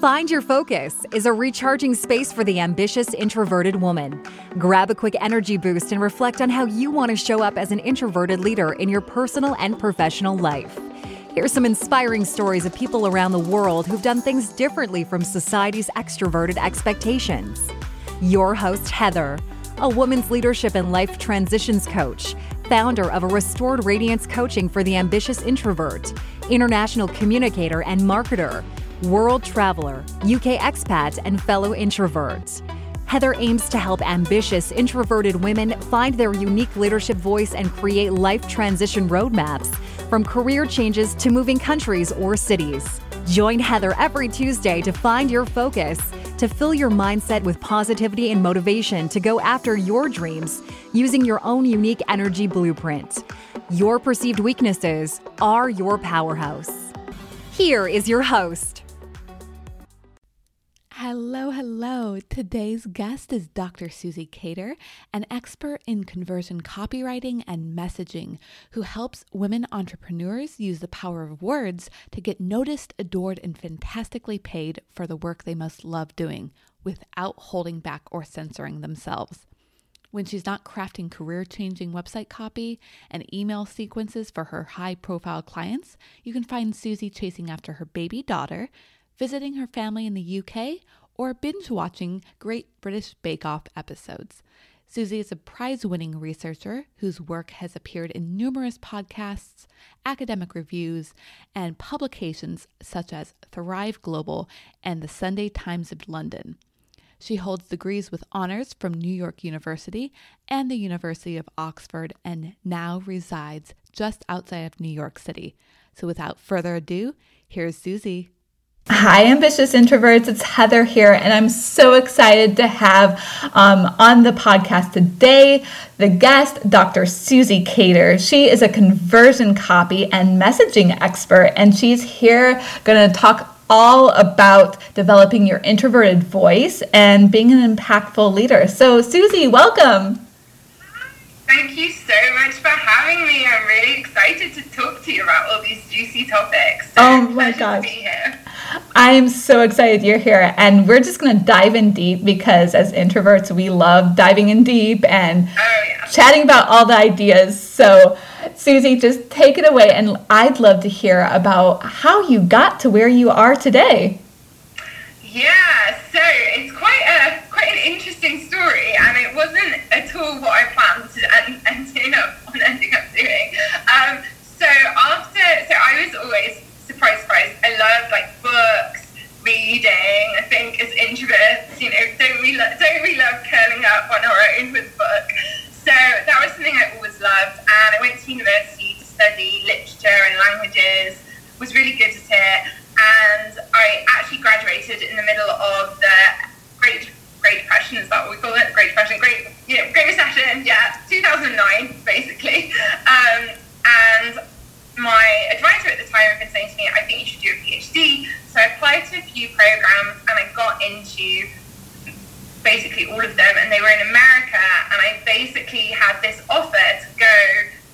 Find Your Focus is a recharging space for the ambitious introverted woman. Grab a quick energy boost and reflect on how you want to show up as an introverted leader in your personal and professional life. Here's some inspiring stories of people around the world who've done things differently from society's extroverted expectations. Your host, Heather, a woman's leadership and life transitions coach, founder of a Restored Radiance Coaching for the Ambitious Introvert, international communicator and marketer, world traveler, UK expat, and fellow introvert. Heather aims to help ambitious, introverted women find their unique leadership voice and create life transition roadmaps, from career changes to moving countries or cities. Join Heather every Tuesday to find your focus, to fill your mindset with positivity and motivation to go after your dreams using your own unique energy blueprint. Your perceived weaknesses are your powerhouse. Here is your host. Hello, hello. Today's guest is Dr. Susie Cater, an expert in conversion copywriting and messaging who helps women entrepreneurs use the power of words to get noticed, adored, and fantastically paid for the work they most love doing without holding back or censoring themselves. When she's not crafting career changing website copy and email sequences for her high profile clients, you can find Susie chasing after her baby daughter visiting her family in the UK, or binge watching Great British Bake Off episodes. Susie is a prize winning researcher whose work has appeared in numerous podcasts, academic reviews, and publications such as Thrive Global and the Sunday Times of London. She holds degrees with honors from New York University and the University of Oxford and now resides just outside of New York City. So without further ado, here's Susie. Hi, ambitious introverts. It's Heather here, and I'm so excited to have um, on the podcast today the guest, Dr. Susie Cater. She is a conversion copy and messaging expert, and she's here going to talk all about developing your introverted voice and being an impactful leader. So, Susie, welcome. Thank you so much for having me. I'm really excited to talk to you about all these juicy topics. So oh my gosh. I'm so excited you're here. And we're just going to dive in deep because as introverts, we love diving in deep and oh, yeah. chatting about all the ideas. So, Susie, just take it away. And I'd love to hear about how you got to where you are today. Yeah, so it's quite a quite an interesting story, and it wasn't at all what I planned to end, ending up on ending up doing. Um, so after, so I was always surprise, surprise. I love like books, reading. I think as introverts, you know, don't we lo- don't we love curling up on our own with book? So that was something I always loved, and I went to university to study literature and languages. Was really good at it, and I actually graduated in the middle of the Great Great Depression. Is that what we call it? Great Depression, Great you know, Great Recession. Yeah, 2009 basically, um, and my advisor at the time had been saying to me, I think you should do a PhD. So I applied to a few programs and I got into basically all of them and they were in America and I basically had this offer to go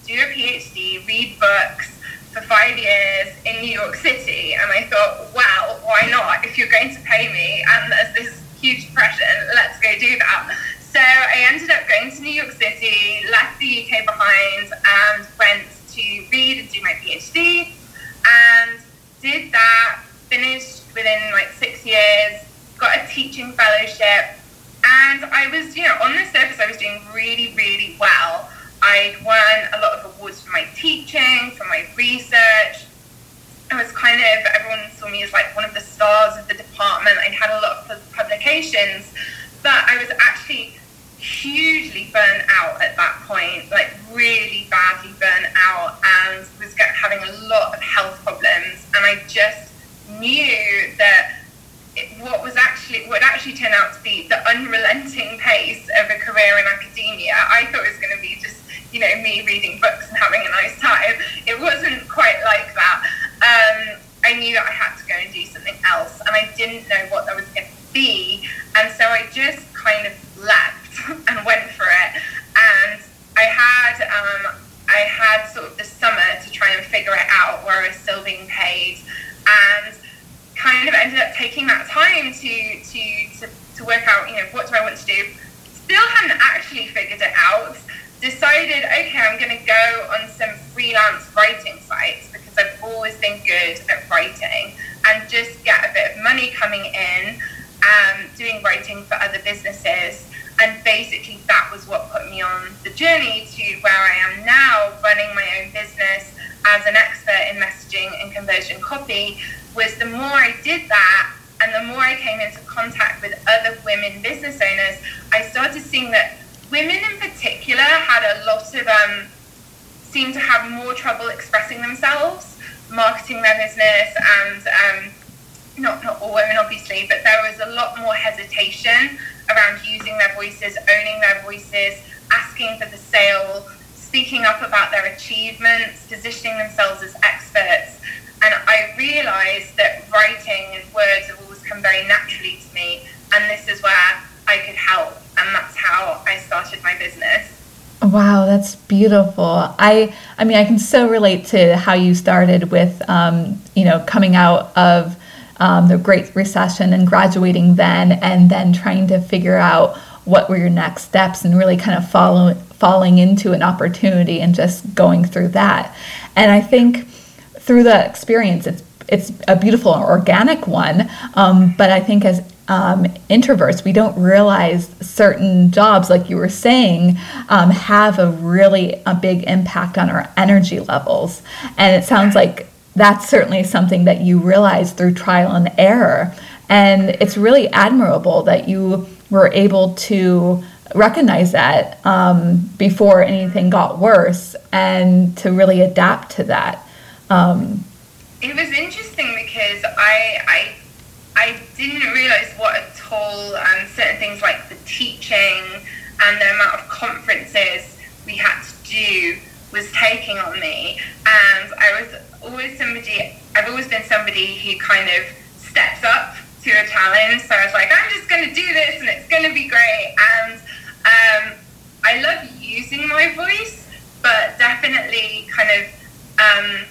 do a PhD, read books for five years in New York City and I thought, wow, why not? If you're going to pay me and there's this huge depression, let's go do that. So I ended up going to New York City, left the UK behind and went to read and do my PhD, and did that. Finished within like six years. Got a teaching fellowship, and I was, you know, on the surface, I was doing really, really well. I'd won a lot of awards for my teaching, for my research. I was kind of, everyone saw me as like one of the stars of the department. I had a lot of publications, but I was actually hugely burnt out at that point, like really badly burnt out, and was having a lot of health problems. And I just knew that it, what was actually what actually turned out to be the unrelenting pace of a career in academia. I thought it was going to be just you know me reading books and having a nice time. It wasn't quite like that. Um, I knew that I had to go and do something else, and I didn't know what that was going to be. And so I just kind of left and went for it. And I had um, I had sort of the summer to try and figure it out where I was still being paid, and kind of ended up taking that time to, to, to, to work out, you know, what do I want to do? Still hadn't actually figured it out. Decided, okay, I'm going to go on some freelance writing sites because I've always been good at writing and just get a bit of money coming in, um, doing writing for other businesses. And basically, that was what put me on the journey to where I am now, running my own business as an expert in messaging and conversion copy. Was the more I did that, and the more I came into contact with other women business owners, I started seeing that women in particular had a lot of um, seemed to have more trouble expressing themselves, marketing their business, and um, not not all women obviously, but there was a lot more hesitation around using their voices, owning their voices, asking for the sale, speaking up about their achievements, positioning themselves as experts. And I realized that writing and words have always come very naturally to me, and this is where I could help, and that's how I started my business. Wow, that's beautiful. I I mean, I can so relate to how you started with, um, you know, coming out of um, the Great Recession and graduating then, and then trying to figure out what were your next steps and really kind of follow, falling into an opportunity and just going through that. And I think through the experience, it's it's a beautiful organic one. Um, but I think as um, introverts, we don't realize certain jobs, like you were saying, um, have a really a big impact on our energy levels. And it sounds like that's certainly something that you realize through trial and error. And it's really admirable that you were able to recognize that um, before anything got worse and to really adapt to that. Um, it was interesting because I, I, I didn't realize what a toll um, certain things like the teaching and the amount of conferences we had to do was taking on me. And I was always somebody, I've always been somebody who kind of steps up to a challenge. So I was like, I'm just going to do this and it's going to be great. And um, I love using my voice, but definitely kind of um,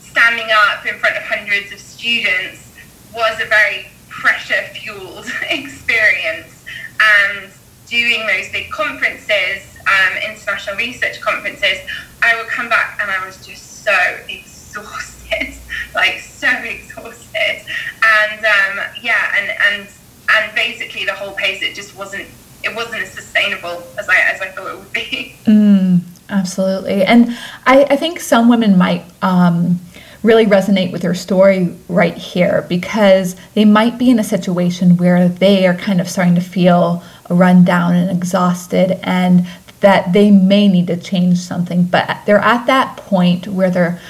standing up in front of hundreds of students was a very pressure fueled experience. And doing those big conferences, um, international research conferences, I would come back and I was just so exhausted, like so exhausted. And um, yeah, and, and and basically the whole pace it just wasn't it wasn't as sustainable as I as I thought it would be. Mm, absolutely, and I, I think some women might. Um, really resonate with your story right here because they might be in a situation where they are kind of starting to feel run down and exhausted and that they may need to change something but they're at that point where they're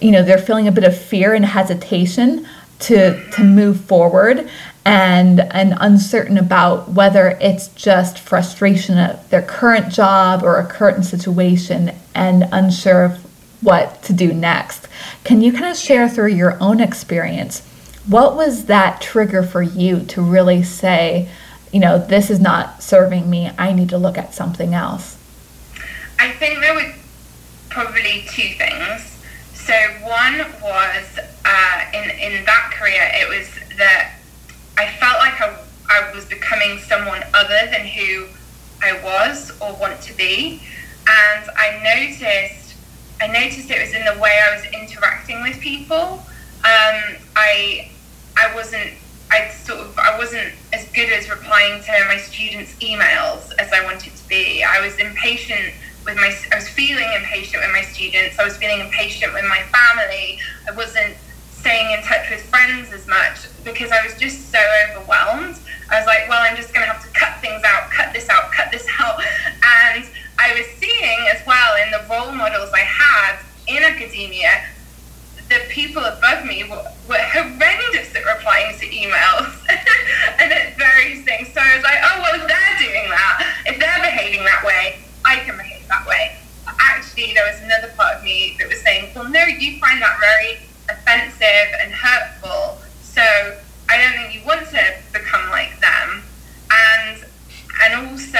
you know they're feeling a bit of fear and hesitation to to move forward and and uncertain about whether it's just frustration at their current job or a current situation and unsure of what to do next. Can you kind of share through your own experience? What was that trigger for you to really say, you know, this is not serving me. I need to look at something else? I think there were probably two things. So one was uh, in in that career, it was that I felt like I, I was becoming someone other than who I was or want to be, and I noticed I noticed it was in the way I was interacting with people. Um, I I wasn't I sort of I wasn't as good as replying to my students' emails as I wanted to be. I was impatient with my I was feeling impatient with my students. I was feeling impatient with my family. I wasn't staying in touch with friends as much because I was just so overwhelmed. I was like, well, I'm just going to have to cut things out, cut this out, cut this out. And I was seeing as well in the role models I had in academia, the people above me were, were horrendous at replying to emails and at various things. So I was like, oh, well, if they're doing that, if they're behaving that way, I can behave that way. But actually, there was another part of me that was saying, well, no, you find that very offensive and hurtful. So I don't think you want to become like them. And and also,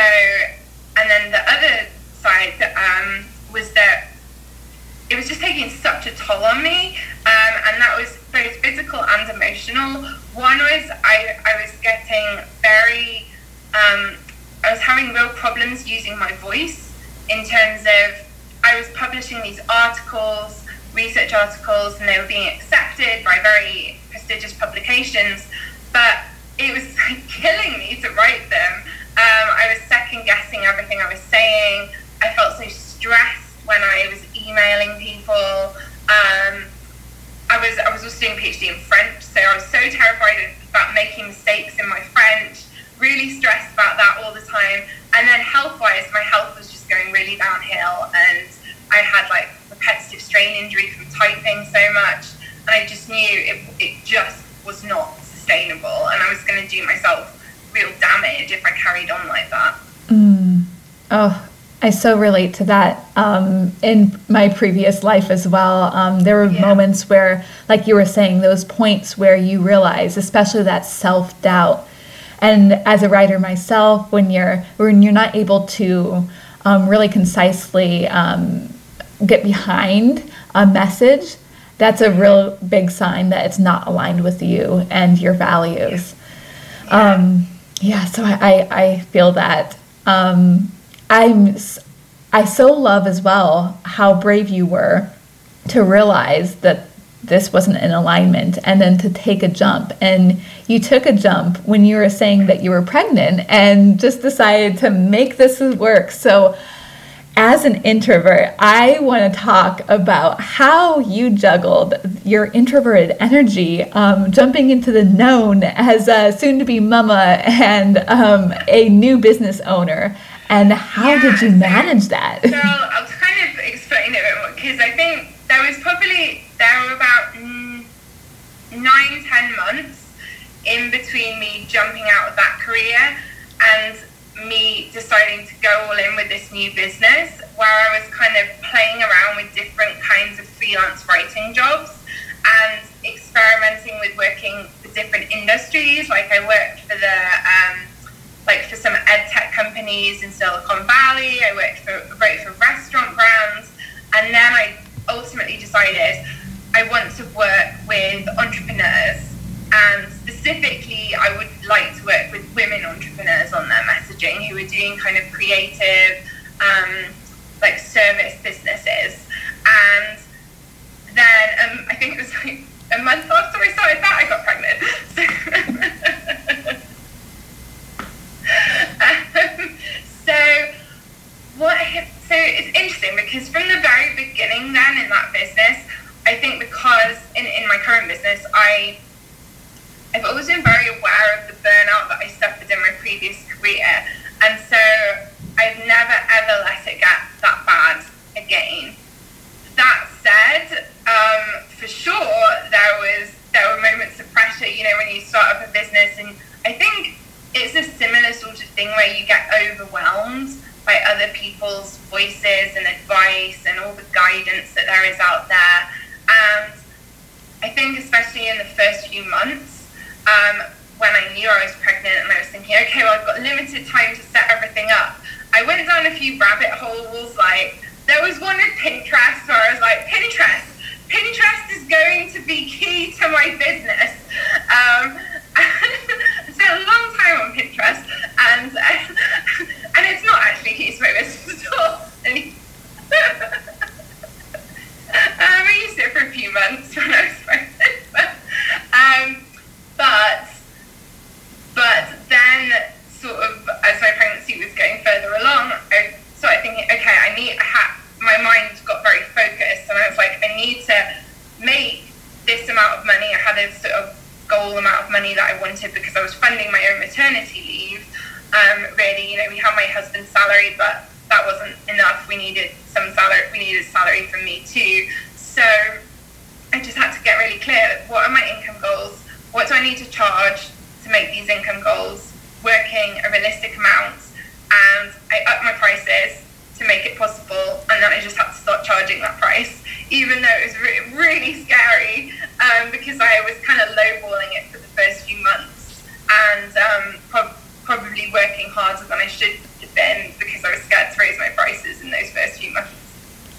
and then the other side um, was that it was just taking such a toll on me, um, and that was both physical and emotional. One was I, I was getting very, um, I was having real problems using my voice in terms of I was publishing these articles, research articles, and they were being accepted by very prestigious publications, but it was killing me to write them. Um, I was second guessing everything I was saying. I felt so stressed when I was emailing people. Um, I was I was also doing a PhD in French, so I was so terrified about making mistakes in my French. Really stressed about that all the time. And then health-wise, my health was just going really downhill, and I had like repetitive strain injury from typing so much, and I just knew it it just was not sustainable, and I was going to do myself real damage if I carried on like that. Mm. Oh, I so relate to that. Um, in my previous life as well, um, there were yeah. moments where, like you were saying, those points where you realize, especially that self doubt. And as a writer myself, when you're when you're not able to um, really concisely um, get behind a message, that's a real big sign that it's not aligned with you and your values. Yeah, um, yeah so I, I feel that. Um, I'm I so love as well how brave you were to realize that this wasn't in alignment and then to take a jump and you took a jump when you were saying that you were pregnant and just decided to make this work so as an introvert, I want to talk about how you juggled your introverted energy, um, jumping into the known as a soon to be mama and um, a new business owner. And how yeah, did you manage that? So I'll, kind of explain it because I think there was probably, there were about nine, ten months in between me jumping out of that career and me deciding to go all in with this new business where I was kind of playing around with different kinds of freelance writing jobs and experimenting with working for different industries. Like I worked for the um, like for some ed tech companies in Silicon Valley. I worked for wrote for restaurant brands, and then I ultimately decided I want to work with entrepreneurs and specifically I would like to work with women entrepreneurs on their messaging who are doing kind of creative um, like service businesses and then um, I think it was like a month after I started that I got pregnant um, what so it's interesting because from the very beginning then in that business I think because in, in my current business I I've always been very aware of the burnout that I suffered in my previous career, and so I've never ever let it get that bad again. That said, um, for sure there was there were moments of pressure. You know, when you start up a business, and I think it's a similar sort of thing where you get overwhelmed by other people's voices and advice and all the guidance that there is out there. And I think, especially in the first few months, um, when I knew I was pregnant and I was thinking, okay, well, I've got limited time to set everything up. I went down a few rabbit holes. Like, there was one with Pinterest where I was like, Pinterest, Pinterest is going to be key to my business. Um, spent a long time on Pinterest, and and it's not actually to my at all. um, I used it for a few months when I was pregnant. But, um, but but then sort of as my pregnancy was going further along, I started thinking, okay, I need I had my mind got very focused and I was like, I need to make this amount of money. I had a sort of goal amount of money that I wanted because I was funding my own maternity leave. Um, really, you know, we had my husband's salary, but that wasn't enough. We needed some salary. We needed salary from me too. So I just had to get really clear. What are my income goals? what do I need to charge to make these income goals working a realistic amount? And I up my prices to make it possible, and then I just had to start charging that price, even though it was re- really scary um, because I was kind of lowballing it for the first few months and um, pro- probably working harder than I should have been because I was scared to raise my prices in those first few months.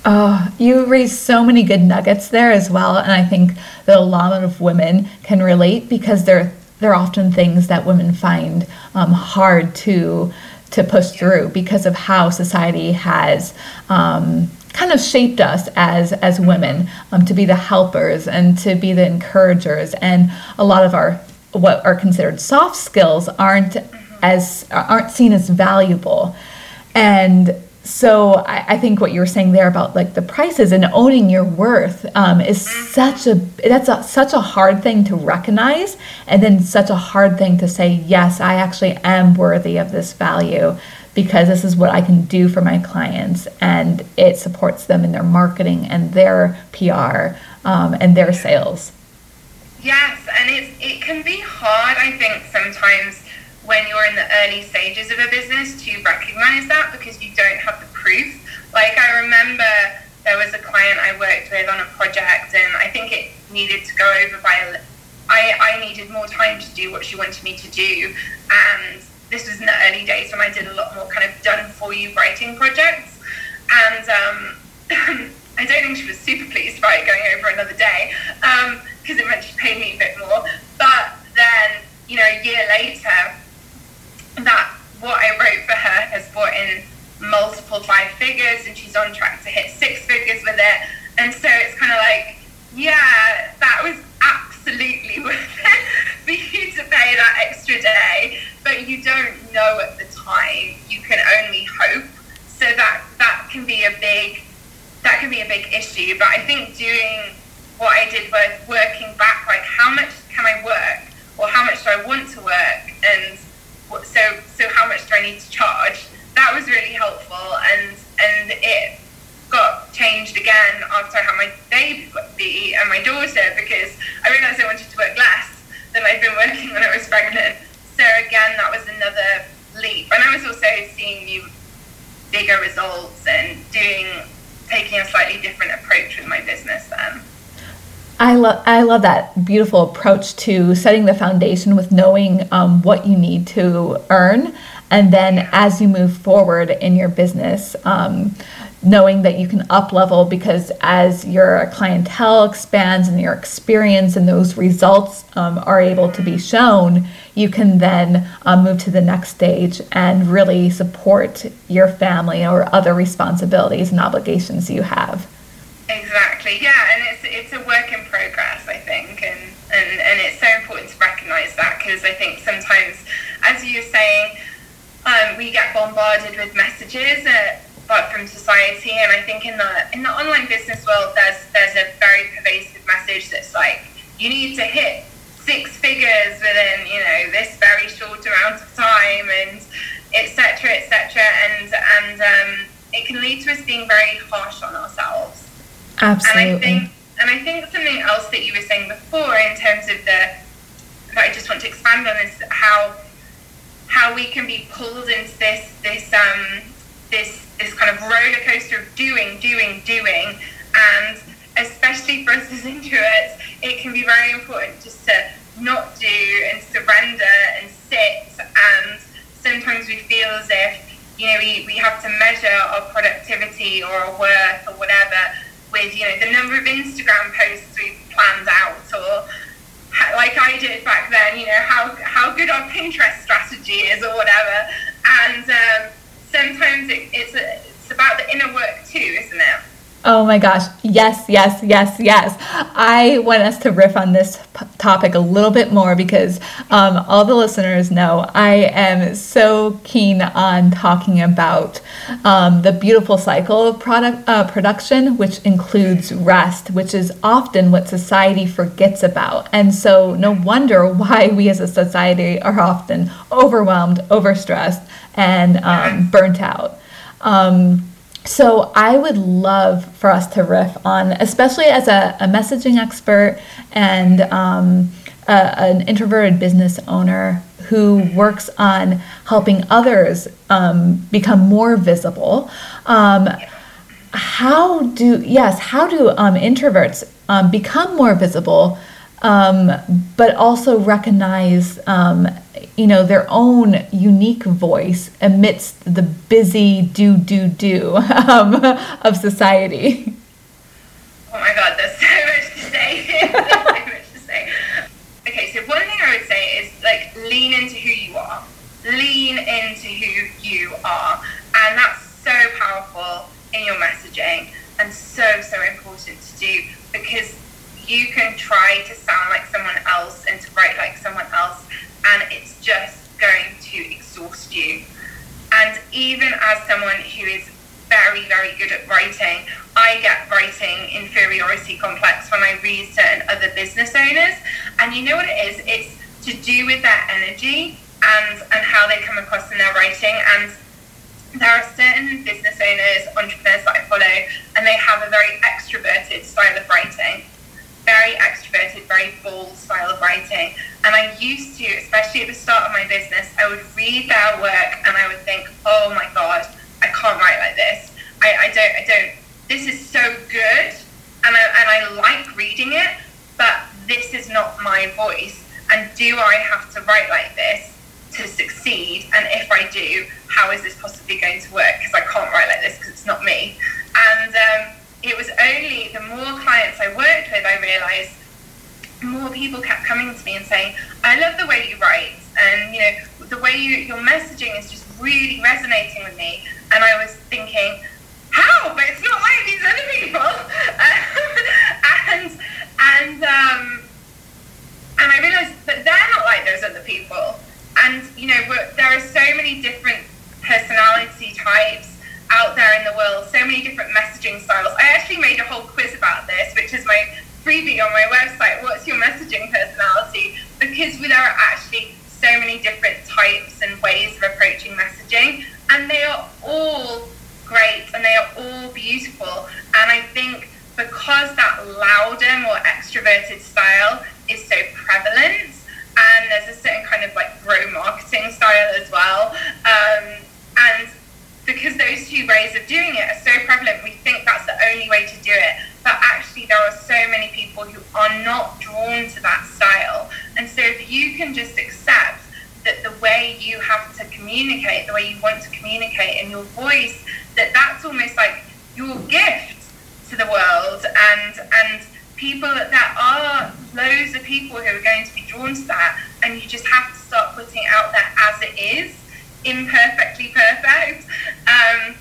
Oh, you raised so many good nuggets there as well. And I think that a lot of women can relate because they're they're often things that women find um, hard to to push through because of how society has um, kind of shaped us as as women um, to be the helpers and to be the encouragers. And a lot of our what are considered soft skills aren't as aren't seen as valuable. And so I, I, think what you were saying there about like the prices and owning your worth um, is such a that's a, such a hard thing to recognize and then such a hard thing to say yes i actually am worthy of this value because this is what i can do for my clients. And it supports them in their marketing and their pr um, and their sales. Yes and it's, it can be hard i think sometimes when you're in the early stages of a business to recognize that because you don't have the proof. Like I remember there was a client I worked with on a project and I think it needed to go over by I, I needed more time to do what she wanted me to do. And this was in the early days when I did a lot more kind of done for you writing projects. And um, I don't think she was super pleased by it going over another day because um, it meant she paid me a bit more. But then you know a year later that what I wrote for her has brought in multiple five figures and she's on track to hit six figures with it. And so it's kind of like, yeah, that was absolutely worth it for you to pay that extra day, but you don't know at the time. You can only hope. So that that can be a big that can be a big issue. But I think doing what I did was working back, like how much can I work or how much do I want to work and so so how much do I need to charge? That was really helpful, and and it got changed again after I had my baby and my daughter because I realised I wanted to work less than I'd been working when I was pregnant. So again, that was another leap, and I was also seeing new bigger results and doing taking a slightly different approach with my business then. I love I love that beautiful approach to setting the foundation with knowing um, what you need to earn, and then as you move forward in your business, um, knowing that you can up level because as your clientele expands and your experience and those results um, are able to be shown, you can then um, move to the next stage and really support your family or other responsibilities and obligations you have. Exactly. Yeah, and it's it's a work in progress, I think, and and, and it's so important to recognise that because I think sometimes, as you're saying, um, we get bombarded with messages. Uh, but from society, and I think in the in the online business world, there's there's a very pervasive message that's like you need to hit six figures within you know this very short amount of time, and etc. etc. And and um, it can lead to us being very harsh on ourselves. Absolutely. And I think, and I think something else that you were saying before in terms of the that I just want to expand on is how how we can be pulled into this this um this this kind of roller coaster of doing, doing, doing, and especially for us as introverts, it can be very important just to not do and surrender and sit. And sometimes we feel as if you know we, we have to measure our productivity or our worth or whatever with you know the number of Instagram posts we've planned out, or like I did back then, you know how how good our Pinterest strategy is, or whatever. And um, sometimes it, it's a, it's about the inner work too, isn't it? Oh my gosh. Yes, yes, yes, yes. I want us to riff on this p- topic a little bit more because um, all the listeners know I am so keen on talking about um, the beautiful cycle of product uh, production, which includes rest, which is often what society forgets about. And so, no wonder why we as a society are often overwhelmed, overstressed, and um, burnt out. Um, so I would love for us to riff on, especially as a, a messaging expert and um, a, an introverted business owner who works on helping others um, become more visible. Um, how do yes? How do um, introverts um, become more visible, um, but also recognize you know their own unique voice amidst the busy do do do um, of society. Oh my God, there's so much to say. so much to say. Okay, so one thing I would say is like lean into who you are. Lean into who you are. And that's so powerful in your messaging and so, so important to do because you can try to sound like someone else and to write like someone else, and it's just going to exhaust you. And even as someone who is very, very good at writing, I get writing inferiority complex when I read certain other business owners. And you know what it is? It's to do with their energy and, and how they come across in their writing. And there are certain business owners, entrepreneurs that I follow, and they have a very extroverted style of writing very extroverted, very bold style of writing. And I used to, especially at the start of my business, I would read their work and I would think, oh my God, I can't write like this. I, I don't, I don't, this is so good. And I, and I like reading it, but this is not my voice. And do I have to write like this to succeed? And if I do, how is this possibly going to work? Because I can't write like this because it's not me. And, um, it was only the more clients I worked with, I realized more people kept coming to me and saying, I love the way you write. And, you know, the way you, your messaging is just really resonating with me. And I was thinking, how? But it's not like these other people. and, and, um, and I realized that they're not like those other people. And, you know, there are so many different personality types out there in the world, so many different messaging styles. I actually made a whole quiz about this, which is my freebie on my website. What's your messaging personality? Because there are actually so many different types and ways of approaching messaging, and they are all great and they are all beautiful. And I think because that louder, more extroverted style is so prevalent, and there's a certain kind of like bro marketing style as well. Um, and because those two ways of doing it are so prevalent, we think that's the only way to do it. But actually, there are so many people who are not drawn to that style. And so, if you can just accept that the way you have to communicate, the way you want to communicate in your voice, that that's almost like your gift to the world. And, and people, there are loads of people who are going to be drawn to that. And you just have to start putting it out there as it is imperfectly perfect, um,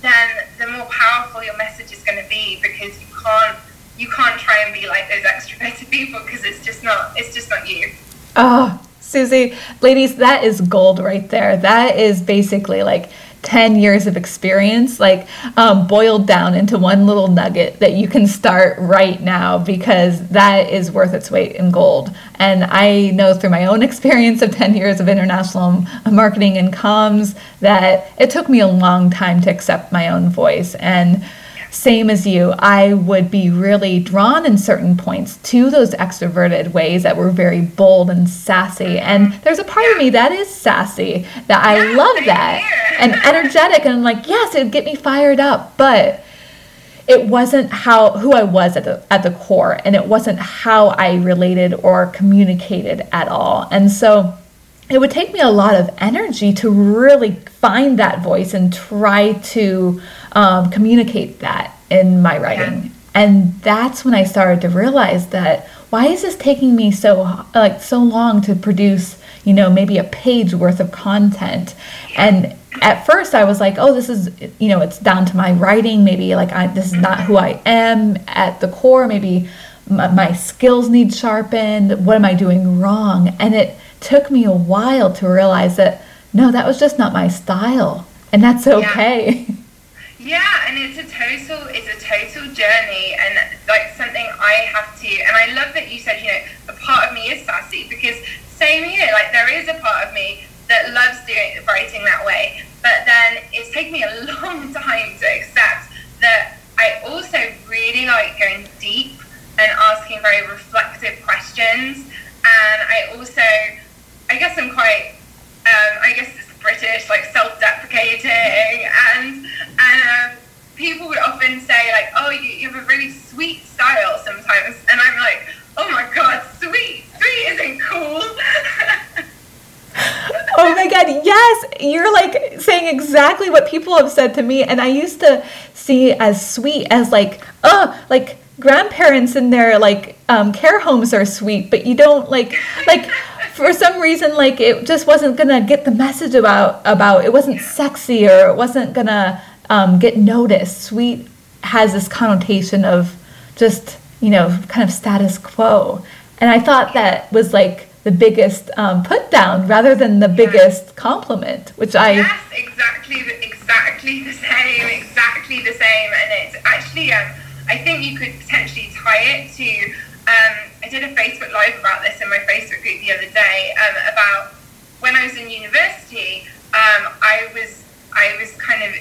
then the more powerful your message is going to be because you can't you can't try and be like those extroverted people because it's just not it's just not you. Oh, Susie, ladies, that is gold right there. That is basically like 10 years of experience like um, boiled down into one little nugget that you can start right now because that is worth its weight in gold. And i know through my own experience of 10 years of international marketing and comms that it took me a long time to accept my own voice. And same as you, I would be really drawn in certain points to those extroverted ways that were very bold and sassy. And mm-hmm. there's a part of me that is sassy, that I love that, and energetic. And I'm like, yes, it would get me fired up. But it wasn't how who I was at the at the core, and it wasn't how I related or communicated at all. And so it would take me a lot of energy to really find that voice and try to um, communicate that in my writing. Yeah. And that's when I started to realize that why is this taking me so like so long to produce, you know, maybe a page worth of content? And at first I was like, oh, this is, you know, it's down to my writing. Maybe like I, this is not who I am at the core. Maybe my, my skills need sharpened. What am I doing wrong? And it took me a while to realize that no, that was just not my style, and that's okay. Yeah. Yeah, and it's a total it's a total journey and like something I have to and I love that you said, you know, a part of me is sassy because same here, like there is a part of me that loves doing writing that way. But then it's taken me a long time to accept that I also really like going deep and asking very reflective questions. And I also I guess I'm quite um, I guess British, like self-deprecating, and and um, people would often say like, "Oh, you, you have a really sweet style sometimes," and I'm like, "Oh my god, sweet, sweet isn't cool." oh my god yes you're like saying exactly what people have said to me and i used to see as sweet as like oh like grandparents in their like um, care homes are sweet but you don't like like for some reason like it just wasn't gonna get the message about about it wasn't sexy or it wasn't gonna um, get noticed. Sweet has this connotation of just you know kind of status quo. And i thought that was like the biggest um, put down rather than the biggest compliment which i yes exactly the, exactly the same exactly the same. And it's actually um, i think you could potentially tie it to um, I did a Facebook Live about this in my Facebook group the other day um, about when I was in university. Um, I was I was kind of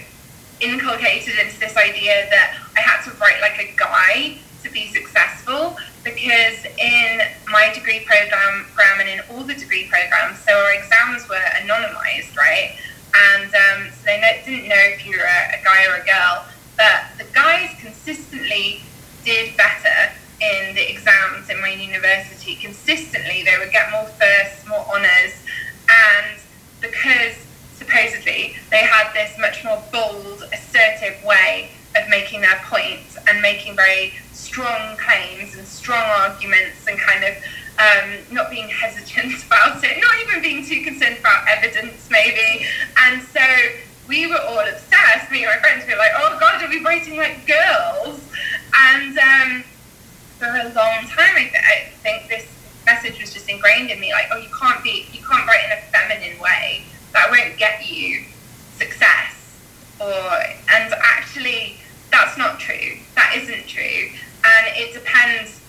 inculcated into this idea that I had to write like a guy to be successful because in my degree program, program and in all the degree programs, so our exams were anonymized, right? And um, so they didn't know if you were a, a guy or a girl, but the guys consistently did better in the exams in my university consistently they would get more firsts more honours and because supposedly they had this much more bold assertive way of making their points and making very strong claims and strong arguments and kind of um, not being hesitant about it, not even being too concerned about evidence, maybe. And so we were all obsessed. Me and my friends were like, "Oh God, are we writing like girls?" And um, for a long time, I, I think this message was just ingrained in me, like, oh, you can't be, you can't write in a feminine way. That won't get you success. Or and actually, that's not true. That isn't true. And it depends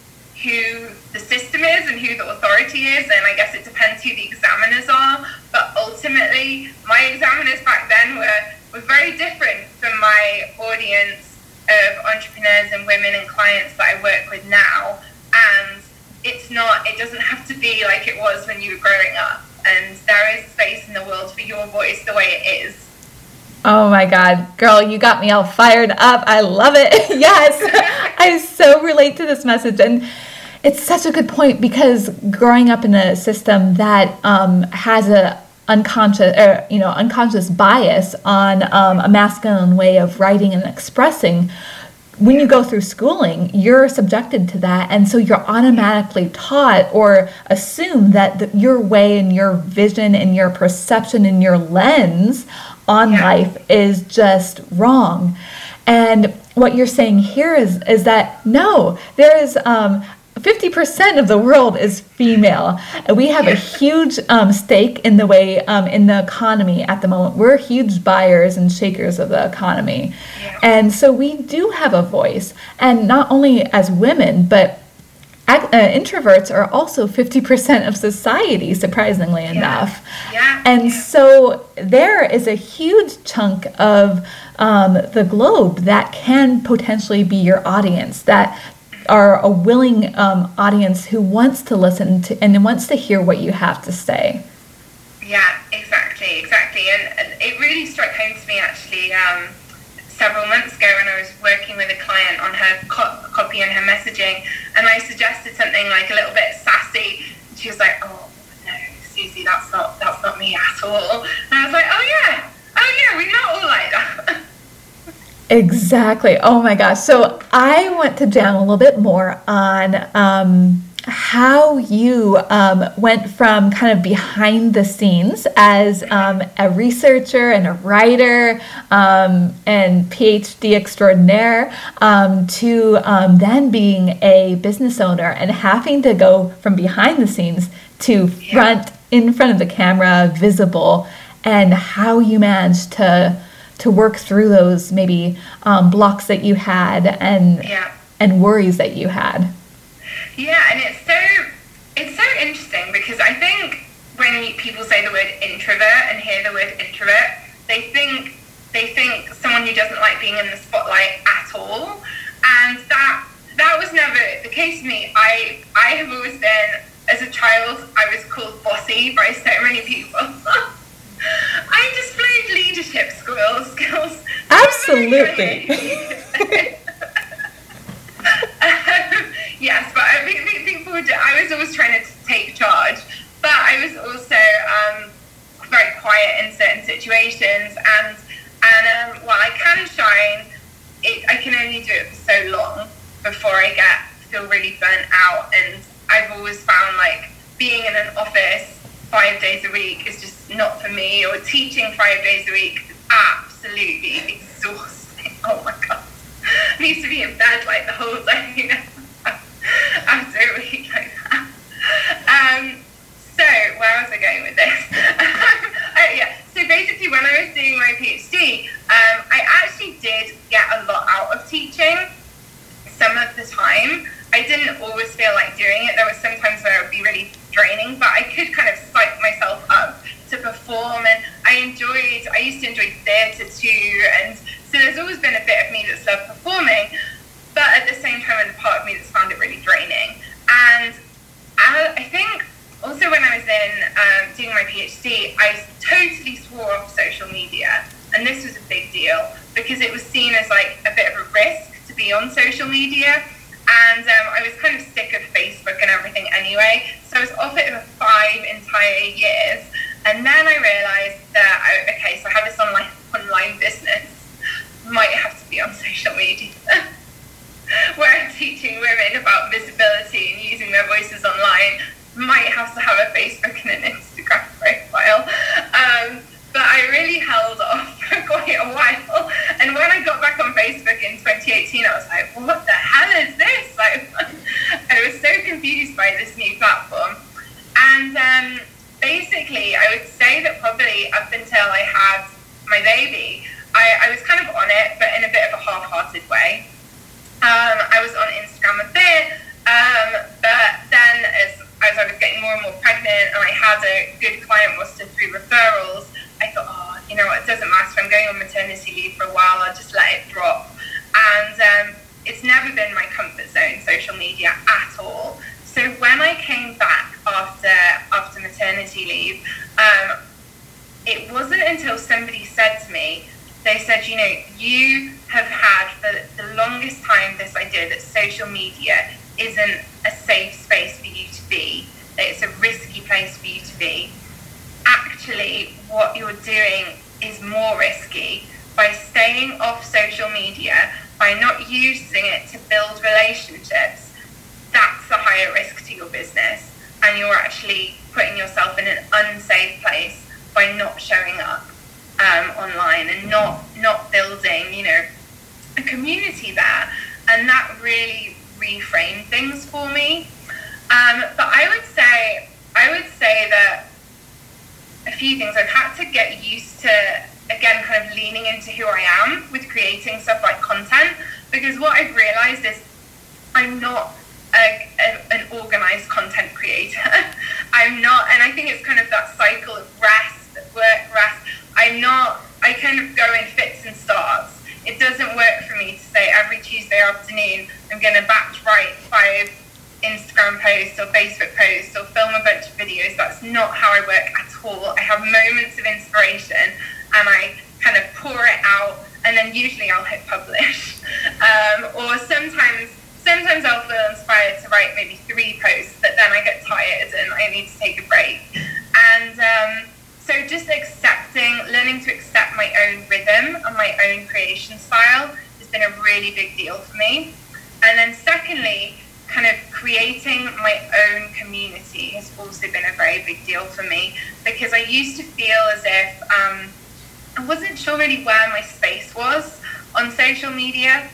who the system is and who the authority is, and I guess it depends who the examiners are. But ultimately, my examiners back then were were very different from my audience of entrepreneurs and women and clients that I work with now. And it's not, it doesn't have to be like it was when you were growing up. And there is space in the world for your voice the way it is. Oh my God, girl, you got me all fired up. I love it. yes, I so relate to this message. And it's such a good point because growing up in a system that um, has a unconscious or you know unconscious bias on um, a masculine way of writing and expressing when you go through schooling you're subjected to that and so you're automatically taught or assume that the, your way and your vision and your perception and your lens on yeah. life is just wrong and what you're saying here is is that no there is um, 50% of the world is female. We have a huge um, stake in the way um, in the economy at the moment. We're huge buyers and shakers of the economy. And so we do have a voice. And not only as women, but uh, introverts are also 50% of society, surprisingly yeah. enough. Yeah. And yeah. so there is a huge chunk of um, the globe that can potentially be your audience, that are a willing um, audience who wants to listen to and wants to hear what you have to say. Yeah, exactly, exactly. And, and it really struck home to me actually um, several months ago when I was working with a client on her co- copy and her messaging, and I suggested something like a little bit sassy. She was like, "Oh no, Susie, that's not that's not me at all." And I was like, "Oh yeah, oh yeah, we're not all like that." Exactly. Oh my gosh. So I want to jam a little bit more on um, how you um, went from kind of behind the scenes as um, a researcher and a writer um, and PhD extraordinaire um, to um, then being a business owner and having to go from behind the scenes to front in front of the camera, visible, and how you managed to to work through those maybe um, blocks that you had and yeah. and worries that you had. Yeah, and it's so it's so interesting because I think when people say the word introvert and hear the word introvert, they think they think someone who doesn't like being in the spotlight at all, and that that was never the case for me. I I have always been as a child I was called bossy by so many people. I displayed leadership skills. skills. Absolutely. um, yes, but I think, think people would, I was always trying to take charge, but I was also um, very quiet in certain situations, and and um, while I can shine, it, I can only do it for so long before I get feel really burnt out, and I've always found like being in an office five days a week is just not for me, or teaching five days a week is absolutely exhausting. Oh my god, I to be in bed like the whole day, you know, after a week like that. Um, so where was I going with this? oh yeah. So basically, when I was doing my PhD, um, I actually did get a lot out of teaching. Some of the time, I didn't always feel like doing it. There were some times where it would be really draining, but I could kind of psych myself up to perform. And I enjoyed. I used to enjoy theatre too, and so there's always been a bit of me that's loved performing. But at the same time, there's a part of me that's found it really draining. And I think also when I was in um, doing my PhD, I totally swore off social media, and this was a big deal because it was seen as like a bit of a risk to be on social media. And um, I was kind of sick of Facebook and everything anyway, so I was off it for five entire years. And then I realised Tuesday afternoon I'm going to batch write five Instagram posts or Facebook posts or film a bunch of videos. That's not how I work at all. I have moments of inspiration and I kind of pour it out and then usually I'll hit publish. Um, or sometimes sometimes I'll feel inspired to write maybe three posts, but then I get tired and I need to take a break. And um, so just accepting, learning to accept my own rhythm and my own creation style been a really big deal for me. And then secondly, kind of creating my own community has also been a very big deal for me because I used to feel as if um, I wasn't sure really where my space was on social media.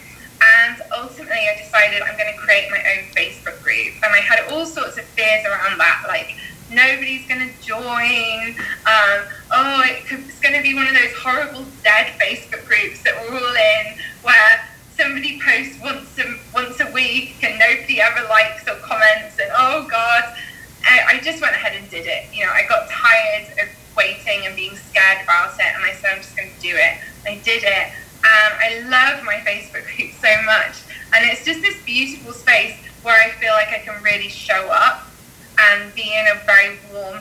And ultimately, I decided I'm going to create my own Facebook group. And I had all sorts of fears around that, like nobody's going to join. Um, oh, it's going to be one of those horrible dead Facebook groups that we're all in where somebody posts once a, once a week and nobody ever likes or comments and oh God. I, I just went ahead and did it. You know, I got tired of waiting and being scared about it and I said, I'm just going to do it. I did it. And I love my Facebook group so much. And it's just this beautiful space where I feel like I can really show up and be in a very warm,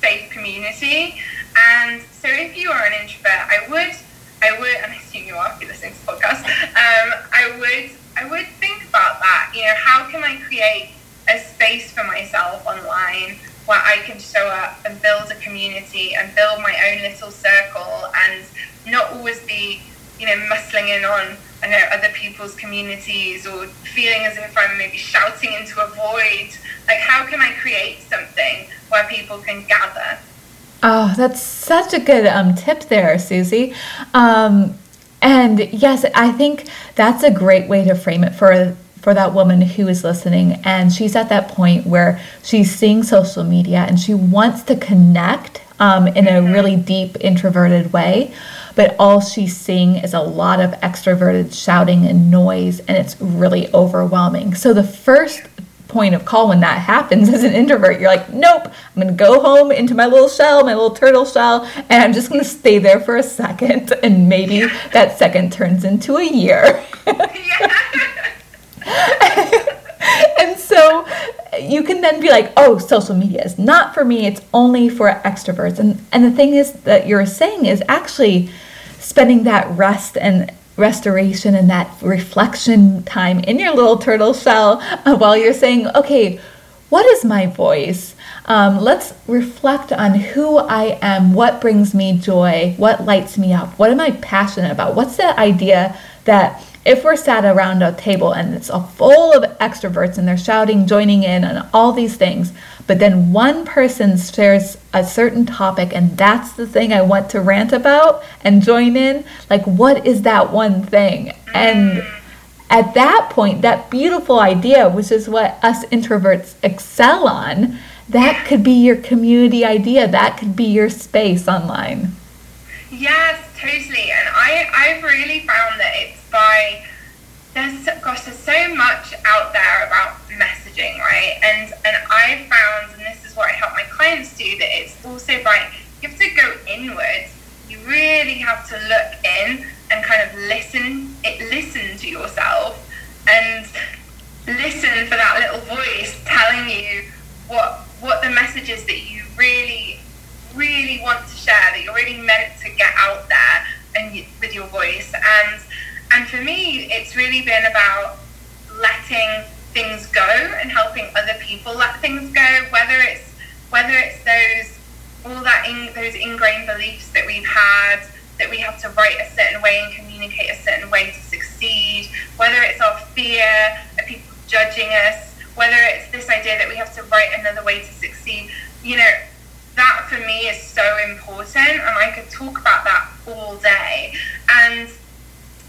safe community. And so if you are an introvert, I would, I would, and I assume you are if you're listening to the podcast, um, I would, I would think about that. You know, how can I create a space for myself online where I can show up and build a community and build my own little circle and not always be, you know, muscling in on I know other people's communities or feeling as if I'm maybe shouting into a void. Like, how can I create something where people can gather? Oh, that's such a good um, tip there, Susie. Um, and yes, I think that's a great way to frame it for for that woman who is listening and she's at that point where she's seeing social media and she wants to connect um, in a mm-hmm. really deep introverted way but all she's seeing is a lot of extroverted shouting and noise and it's really overwhelming so the first point of call when that happens as an introvert. You're like, nope, I'm going to go home into my little shell, my little turtle shell, and I'm just going to stay there for a second. And maybe that second turns into a year. and so you can then be like, oh, social media is not for me, it's only for extroverts. And, and the thing is that you're saying is actually spending that rest and restoration and that reflection time in your little turtle shell uh, while you're saying, okay, what is my voice? Um, let's reflect on who I am, what brings me joy, what lights me up, what am I passionate about? What's that idea that if we're sat around a table and it's full of extroverts and they're shouting, joining in, and all these things, but then one person shares a certain topic and that's the thing I want to rant about and join in, like, what is that one thing? And at that point, that beautiful idea, which is what us introverts excel on, that could be your community idea, that could be your space online. Yes, totally. And I, I've really found that it's by there's gosh, there's so much out there about messaging, right? And and I found, and this is what I help my clients do, that it's also by you have to go inwards. You really have to look in and kind of listen. It listen to yourself and listen for that little voice telling you what what the message is that you really really want to share that you're really meant to get out there and with your voice and and for me, it's really been about letting things go and helping other people let things go. Whether it's whether it's those all that in, those ingrained beliefs that we've had that we have to write a certain way and communicate a certain way to succeed. Whether it's our fear of people judging us. Whether it's this idea that we have to write another way to succeed. You know, that for me is so important, and I could talk about that all day. And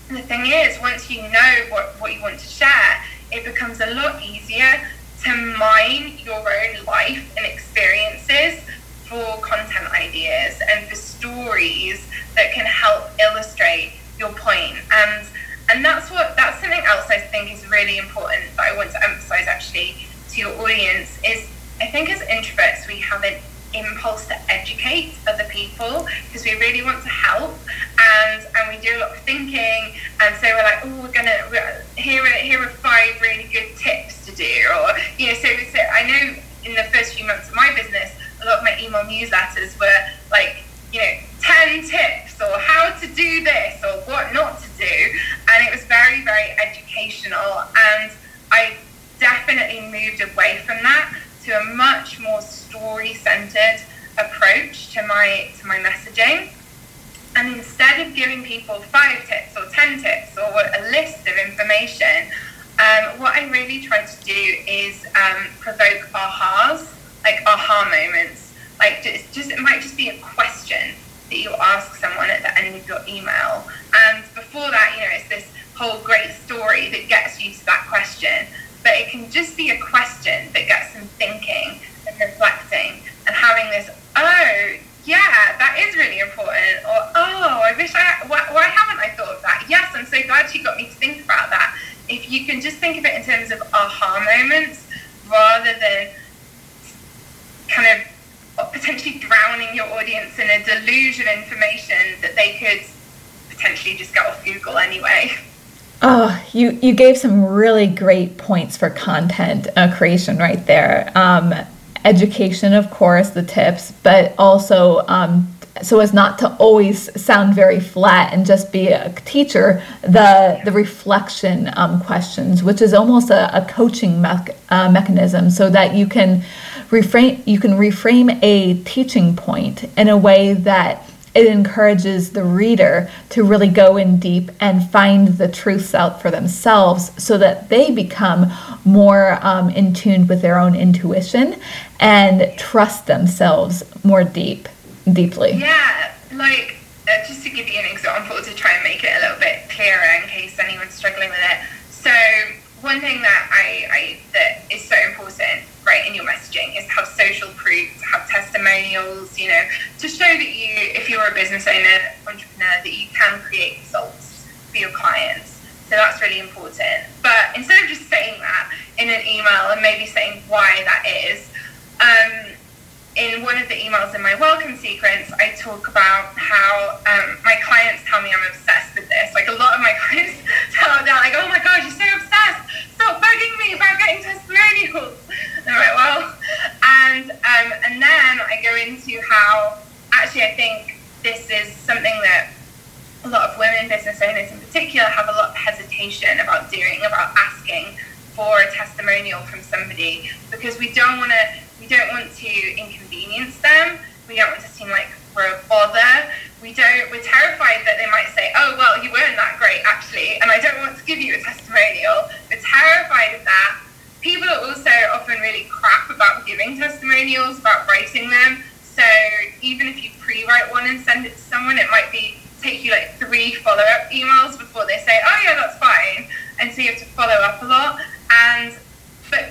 the thing is, once you know what, what you want to share, it becomes a lot easier to mine your own life and experiences for content ideas and for stories that can help illustrate your point. And and that's what that's something else I think is really important that I want to emphasize actually to your audience is I think as introverts we have an impulse to educate other people because we really want to help and and we do a lot of thinking and so we're like oh we're gonna here are here are five really good tips to do or you know so, we so I know in the first few months of my business a lot of my email newsletters were like you know 10 tips or how to do this or what not to do and it was very very educational and I definitely moved away from that to a much more story centered approach to my to my messaging. And instead of giving people five tips or ten tips or a list of information, um, what I really try to do is um, provoke ahas, like aha moments. Like just, just it might just be a question that you ask someone at the end of your email, and before that, you know, it's this whole great story that gets you to that question but it can just be a question that gets them thinking and reflecting and having this, oh, yeah, that is really important. Or, oh, I wish I, why, why haven't I thought of that? Yes, I'm so glad she got me to think about that. If you can just think of it in terms of aha moments rather than kind of potentially drowning your audience in a deluge of information that they could potentially just get off Google anyway. Oh, you, you gave some really great points for content uh, creation right there. Um, education, of course, the tips, but also um, so as not to always sound very flat and just be a teacher, the the reflection um, questions, which is almost a, a coaching me- uh, mechanism, so that you can reframe you can reframe a teaching point in a way that it encourages the reader to really go in deep and find the truths out for themselves so that they become more um, in tune with their own intuition and trust themselves more deep deeply. Yeah like uh, just to give you an example to try and make it a little bit clearer in case anyone's struggling with it. So one thing that I, I that is so important, right, in your messaging is to have social proof, to have testimonials, you know, to show that you, if you're a business owner, entrepreneur, that you can create results for your clients. So that's really important. But instead of just saying that in an email and maybe saying why that is, um, in one of the emails in my welcome sequence, I talk about how um, my clients tell me I'm obsessed with this. Like a lot of my clients tell me, like, oh my gosh, you're so obsessed. Stop bugging me about getting testimonials. And I'm like, well, and, um, and then I go into how actually I think this is something that a lot of women business owners in particular have a lot of hesitation about doing, about asking for a testimonial from somebody because we don't want to we don't want to inconvenience them. We don't want to seem like we're a bother. We don't. We're terrified that they might say, "Oh, well, you weren't that great, actually," and I don't want to give you a testimonial. We're terrified of that. People are also often really crap about giving testimonials, about writing them. So even if you pre-write one and send it to someone, it might be take you like three follow-up emails before they say, "Oh yeah, that's fine," and so you have to follow up a lot. And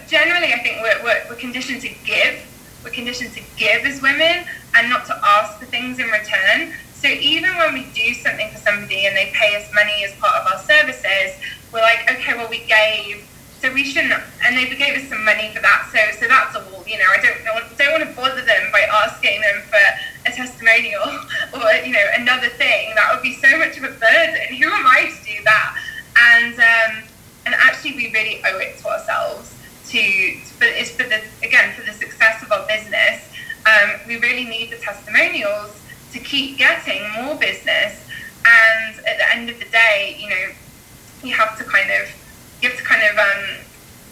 generally, I think we're, we're, we're conditioned to give. We're conditioned to give as women and not to ask for things in return. So even when we do something for somebody and they pay us money as part of our services, we're like, okay, well, we gave, so we shouldn't, and they gave us some money for that. So, so that's all. You know, I don't don't want to bother them by asking them for a testimonial or you know another thing. That would be so much of a burden. Who am I to do that? And um, and actually, we really owe it to ourselves to, it's for the again for the success of our business. Um, we really need the testimonials to keep getting more business. And at the end of the day, you know, you have to kind of you have to kind of um,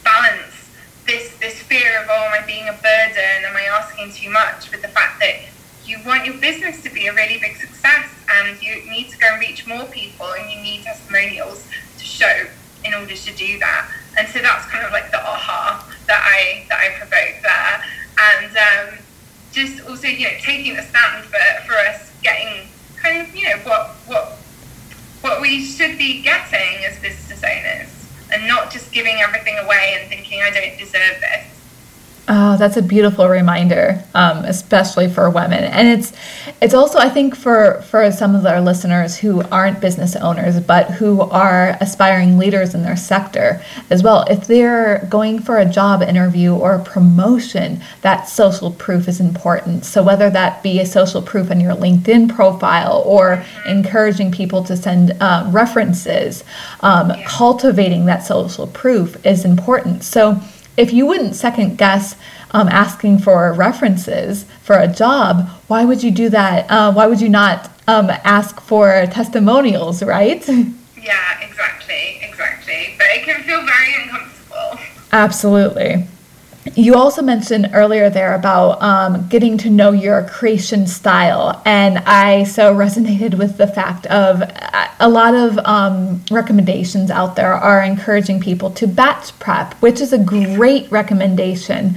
balance this this fear of oh, am I being a burden? Am I asking too much? With the fact that you want your business to be a really big success, and you need to go and reach more people, and you need testimonials to show in order to do that. And so that's kind of like the aha that I that I provoke there, and um, just also you know taking a stand for, for us getting kind of you know what what what we should be getting as business owners, and not just giving everything away and thinking I don't deserve this. Oh, that's a beautiful reminder, um, especially for women, and it's it's also I think for for some of our listeners who aren't business owners but who are aspiring leaders in their sector as well. If they're going for a job interview or a promotion, that social proof is important. So whether that be a social proof on your LinkedIn profile or encouraging people to send uh, references, um, cultivating that social proof is important. So if you wouldn't second guess um, asking for references for a job, why would you do that? Uh, why would you not um, ask for testimonials, right? Yeah, exactly, exactly. But it can feel very uncomfortable. Absolutely. You also mentioned earlier there about um, getting to know your creation style, and I so resonated with the fact of a lot of um, recommendations out there are encouraging people to batch prep, which is a great recommendation.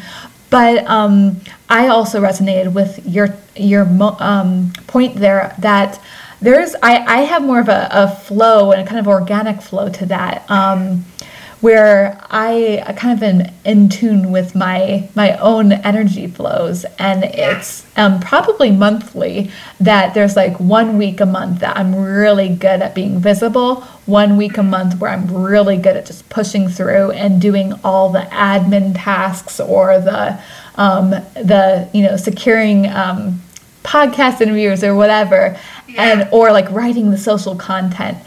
But um, I also resonated with your your um, point there that there's I, I have more of a, a flow and a kind of organic flow to that um, where I kind of am in tune with my my own energy flows, and it's um, probably monthly that there's like one week a month that I'm really good at being visible, one week a month where I'm really good at just pushing through and doing all the admin tasks or the um, the you know securing um, podcast interviews or whatever, yeah. and or like writing the social content.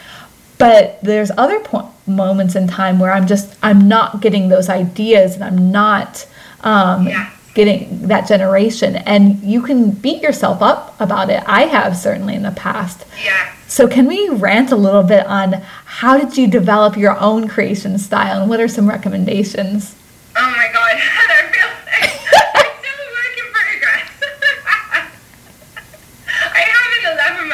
But there's other po- moments in time where I'm just I'm not getting those ideas and I'm not um, yeah. getting that generation. And you can beat yourself up about it. I have certainly in the past. Yeah. So can we rant a little bit on how did you develop your own creation style and what are some recommendations? Oh my god, I feel like I'm still a work in progress. I have an 11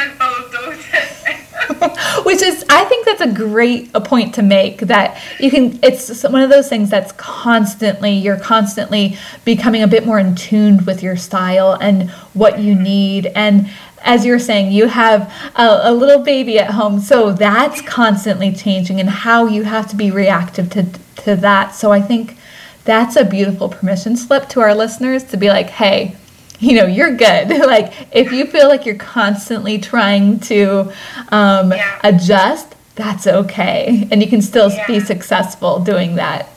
which is i think that's a great a point to make that you can it's one of those things that's constantly you're constantly becoming a bit more in tuned with your style and what you need. And as you're saying you have a, a little baby at home so that's constantly changing and how you have to be reactive to to that. So i think that's a beautiful permission slip to our listeners to be like hey you know you're good. Like if you feel like you're constantly trying to um, yeah. adjust that's okay and you can still yeah. be successful doing that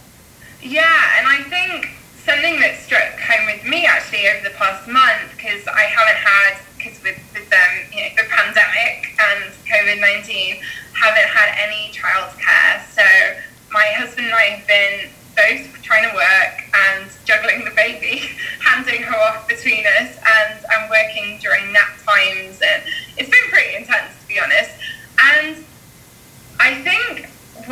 yeah and i think something that struck home with me actually over the past month because i haven't had because with, with um, you know, the pandemic and covid-19 haven't had any childcare so my husband and i have been both trying to work and juggling the baby, handing her off between us, and I'm working during nap times, and it's been pretty intense to be honest. And I think,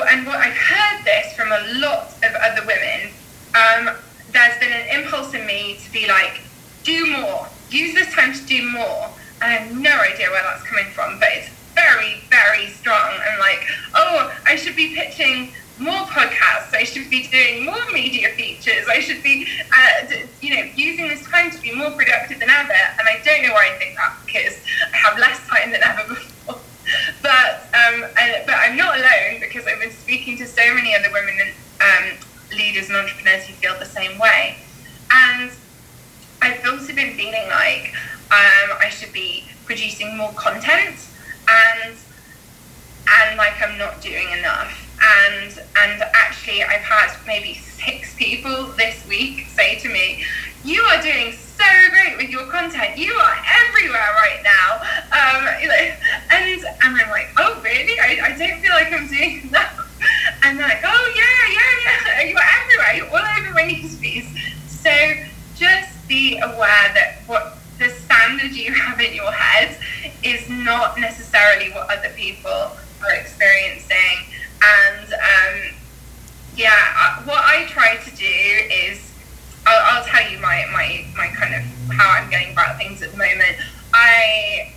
and what I've heard this from a lot of other women, um, there's been an impulse in me to be like, do more, use this time to do more. I have no idea where that's coming from, but it's very, very strong. And like, oh, I should be pitching more podcasts. I should be doing more media features. I should be, uh, you know, using this time to be more productive than ever. And I don't know why I think that because I have less time than ever before. But um, but I'm not alone because I've been speaking to so many other women and um, leaders and entrepreneurs who feel the same way. And I've also been feeling like um, I should be producing more content and and like I'm not doing enough and and actually I've had maybe six people this week say to me, "You are doing so great with your content. You are everywhere right now." Um, and and I'm like, "Oh really? I, I don't feel like I'm doing enough." And they're like, "Oh yeah, yeah, yeah. You're everywhere. You're all over my newsfeeds." So just be aware that what the standard you have in your head is not necessarily what other people are experiencing and um, yeah, what I try to do is, I'll, I'll, tell you my, my, my kind of how I'm going about things at the moment. I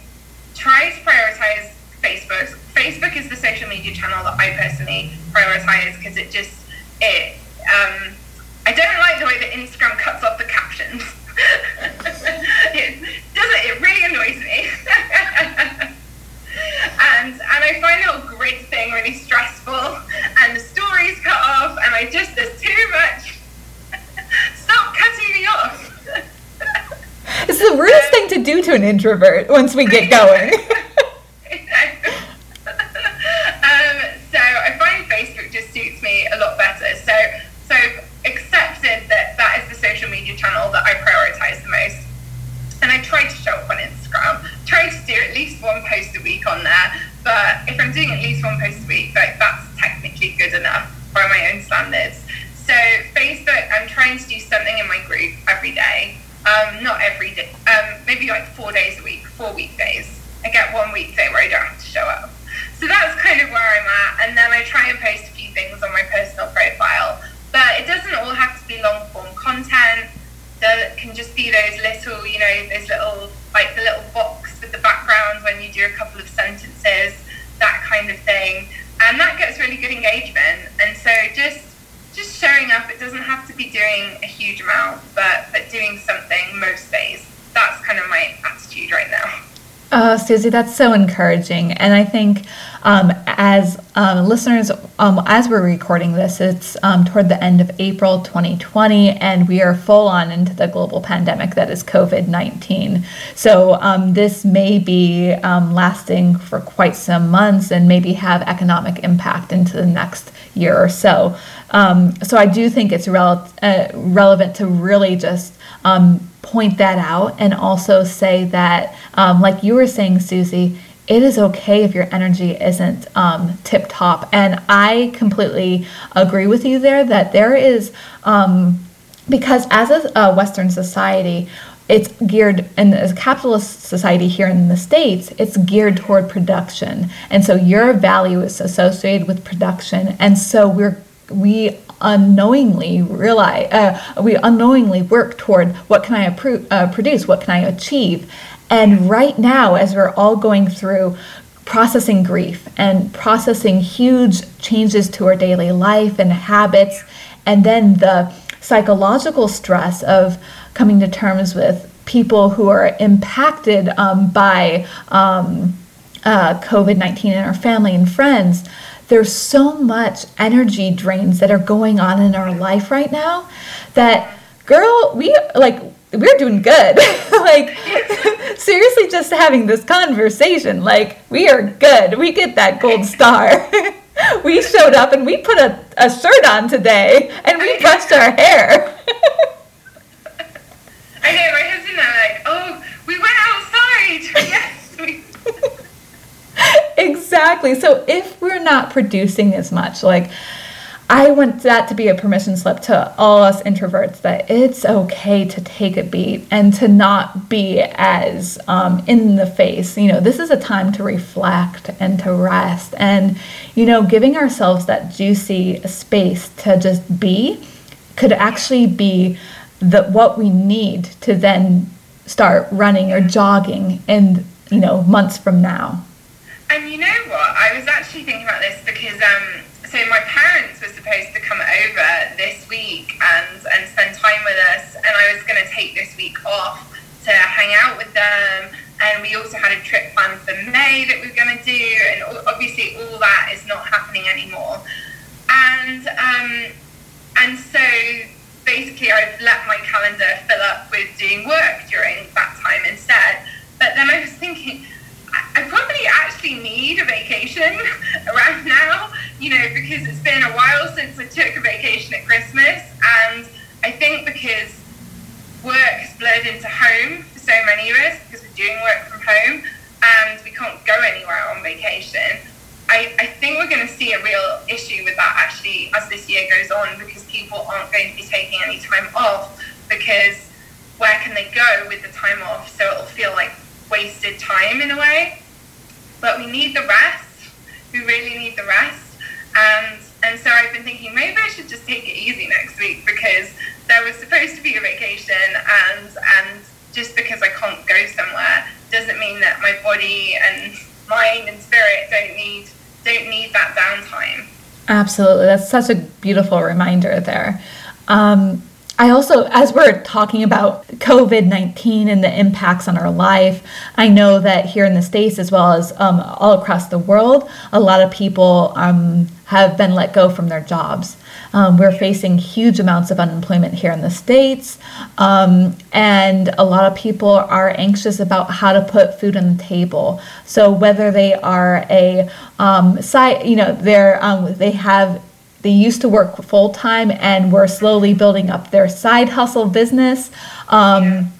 try to prioritize Facebook. Facebook is the social media channel that I personally prioritize because it just, it, um, I don't like the way that Instagram cuts off the captions. it doesn't, it really annoys me. and and I find it a great thing really stressful, and the stories cut off, and I just there's too much. Stop cutting me off. it's the rudest um, thing to an introvert once we get going. um, so I find Facebook just suits me a lot better. So so accepted that that is the social media channel that I prioritize the most, and I try to show up on Instagram try to do at least one post a week on there. But if I'm doing at least one post a week, like that's technically good enough by my own standards. So Facebook, I'm trying to do something in my group every day. Um, not every day, um, maybe like four days a week, four weekdays. I get one weekday where I don't have to show up. So that's kind of where I'm at. And then I try and post a few things on my personal profile. But it doesn't all have to be long form content. There can just be those little, you know, those little, like the little box with the background when you do a couple of sentences, that kind of thing. And that gets really good engagement. And so just just showing up, it doesn't have to be doing a huge amount, but but doing something most days. That's kind of my attitude right now. Oh, Susie, that's so encouraging. And I think um, as um, listeners, um, as we're recording this, it's um, toward the end of April 2020, and we are full on into the global pandemic that is COVID 19. So um, this may be um, lasting for quite some months and maybe have economic impact into the next year or so. so I do think it's rel- uh, relevant to really just point that out and also say that, um, like you were saying, Susie, it is okay if your energy isn't um, tip top. And I completely agree with you there that there is, um, because as a, a Western society, it's geared and as a capitalist society here in the states it's geared toward production and so your value is associated with production and so we're we unknowingly realize uh, we unknowingly work toward what can I appro- uh, produce, what can I achieve, and right now, as we're all going through processing grief and processing huge changes to our daily life and habits, and then the psychological stress of coming to terms with people who are impacted um, by um, uh, COVID 19 in our family and friends. There's so much energy drains that are going on in our life right now that, girl, we like, we're doing good. like, seriously, just having this conversation, like, we are good. We get that gold star. we showed up and we put a, a shirt on today and we brushed our hair. I know, my husband and I like, oh, we went outside. yes. We... exactly. So if we're not producing as much, like, I want that to be a permission slip to all us introverts that it's okay to take a beat and to not be as um, in the face. You know, this is a time to reflect and to rest and, you know, giving ourselves that juicy space to just be could actually be the what we need to then start running or jogging in, you know, months from now. And you know what? I was actually thinking about this because um so my parents were supposed to come over this week and, and spend time with us, and I was going to take this week off to hang out with them. And we also had a trip planned for May that we were going to do, and obviously all that is not happening anymore. And um, and so basically, I've let my calendar fill up with doing work during that time instead. But then I was thinking I probably actually need a vacation right now, you know, because it's been a while since I took a vacation at Christmas. And I think because work has blurred into home for so many of us, because we're doing work from home and we can't go anywhere on vacation, I, I think we're going to see a real issue with that actually as this year goes on because people aren't going to be taking any time off because where can they go with the time off? So it'll feel like wasted time in a way. But we need the rest. We really need the rest. And and so I've been thinking maybe I should just take it easy next week because there was supposed to be a vacation and and just because I can't go somewhere doesn't mean that my body and mind and spirit don't need don't need that downtime. Absolutely. That's such a beautiful reminder there. Um, I also, as we're talking about COVID 19 and the impacts on our life, I know that here in the States, as well as um, all across the world, a lot of people um, have been let go from their jobs. Um, we're facing huge amounts of unemployment here in the States, um, and a lot of people are anxious about how to put food on the table. So, whether they are a um, you know, they're, um, they have they used to work full time and were slowly building up their side hustle business. Um,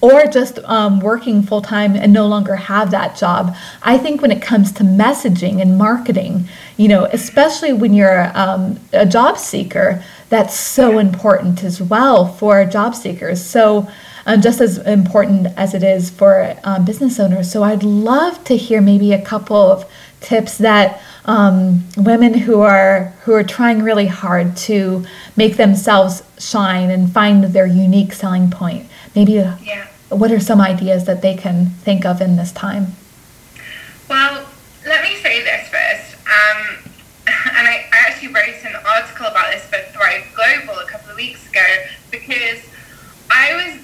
or just um, working full time and no longer have that job. I think when it comes to messaging and marketing, you know, especially when you're um, a job seeker, that's so important as well for job seekers. So, um, just as important as it is for um, business owners. So, I'd love to hear maybe a couple of tips that um, women who are who are trying really hard to make themselves shine and find their unique selling point. Maybe yeah. what are some ideas that they can think of in this time? Well, let me say this first. Um, and I, I actually wrote an article about this for Thrive Global a couple of weeks ago because I was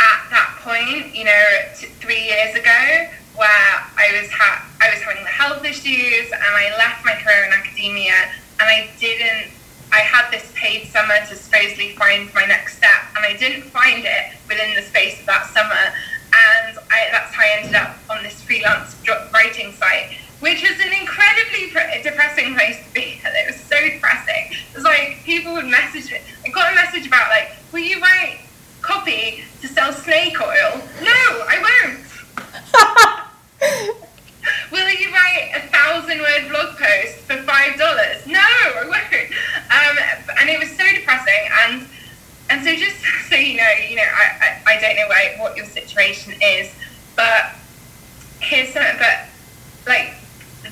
at that point, you know, t- three years ago, where I was ha- I was having the health issues, and I left my career in academia, and I didn't. I had this paid summer to supposedly find my next step, and I didn't find it within the space of that summer, and I, that's how I ended up on this freelance writing site, which was an incredibly depressing place to be. It was so depressing. It was like people would message me. I got a message about like, "Will you write copy to sell snake oil?" No, I won't. Will you write a thousand word blog post for five dollars? No, I won't. Um, and it was so depressing. And and so just so you know, you know, I, I, I don't know what your situation is, but here's something. But like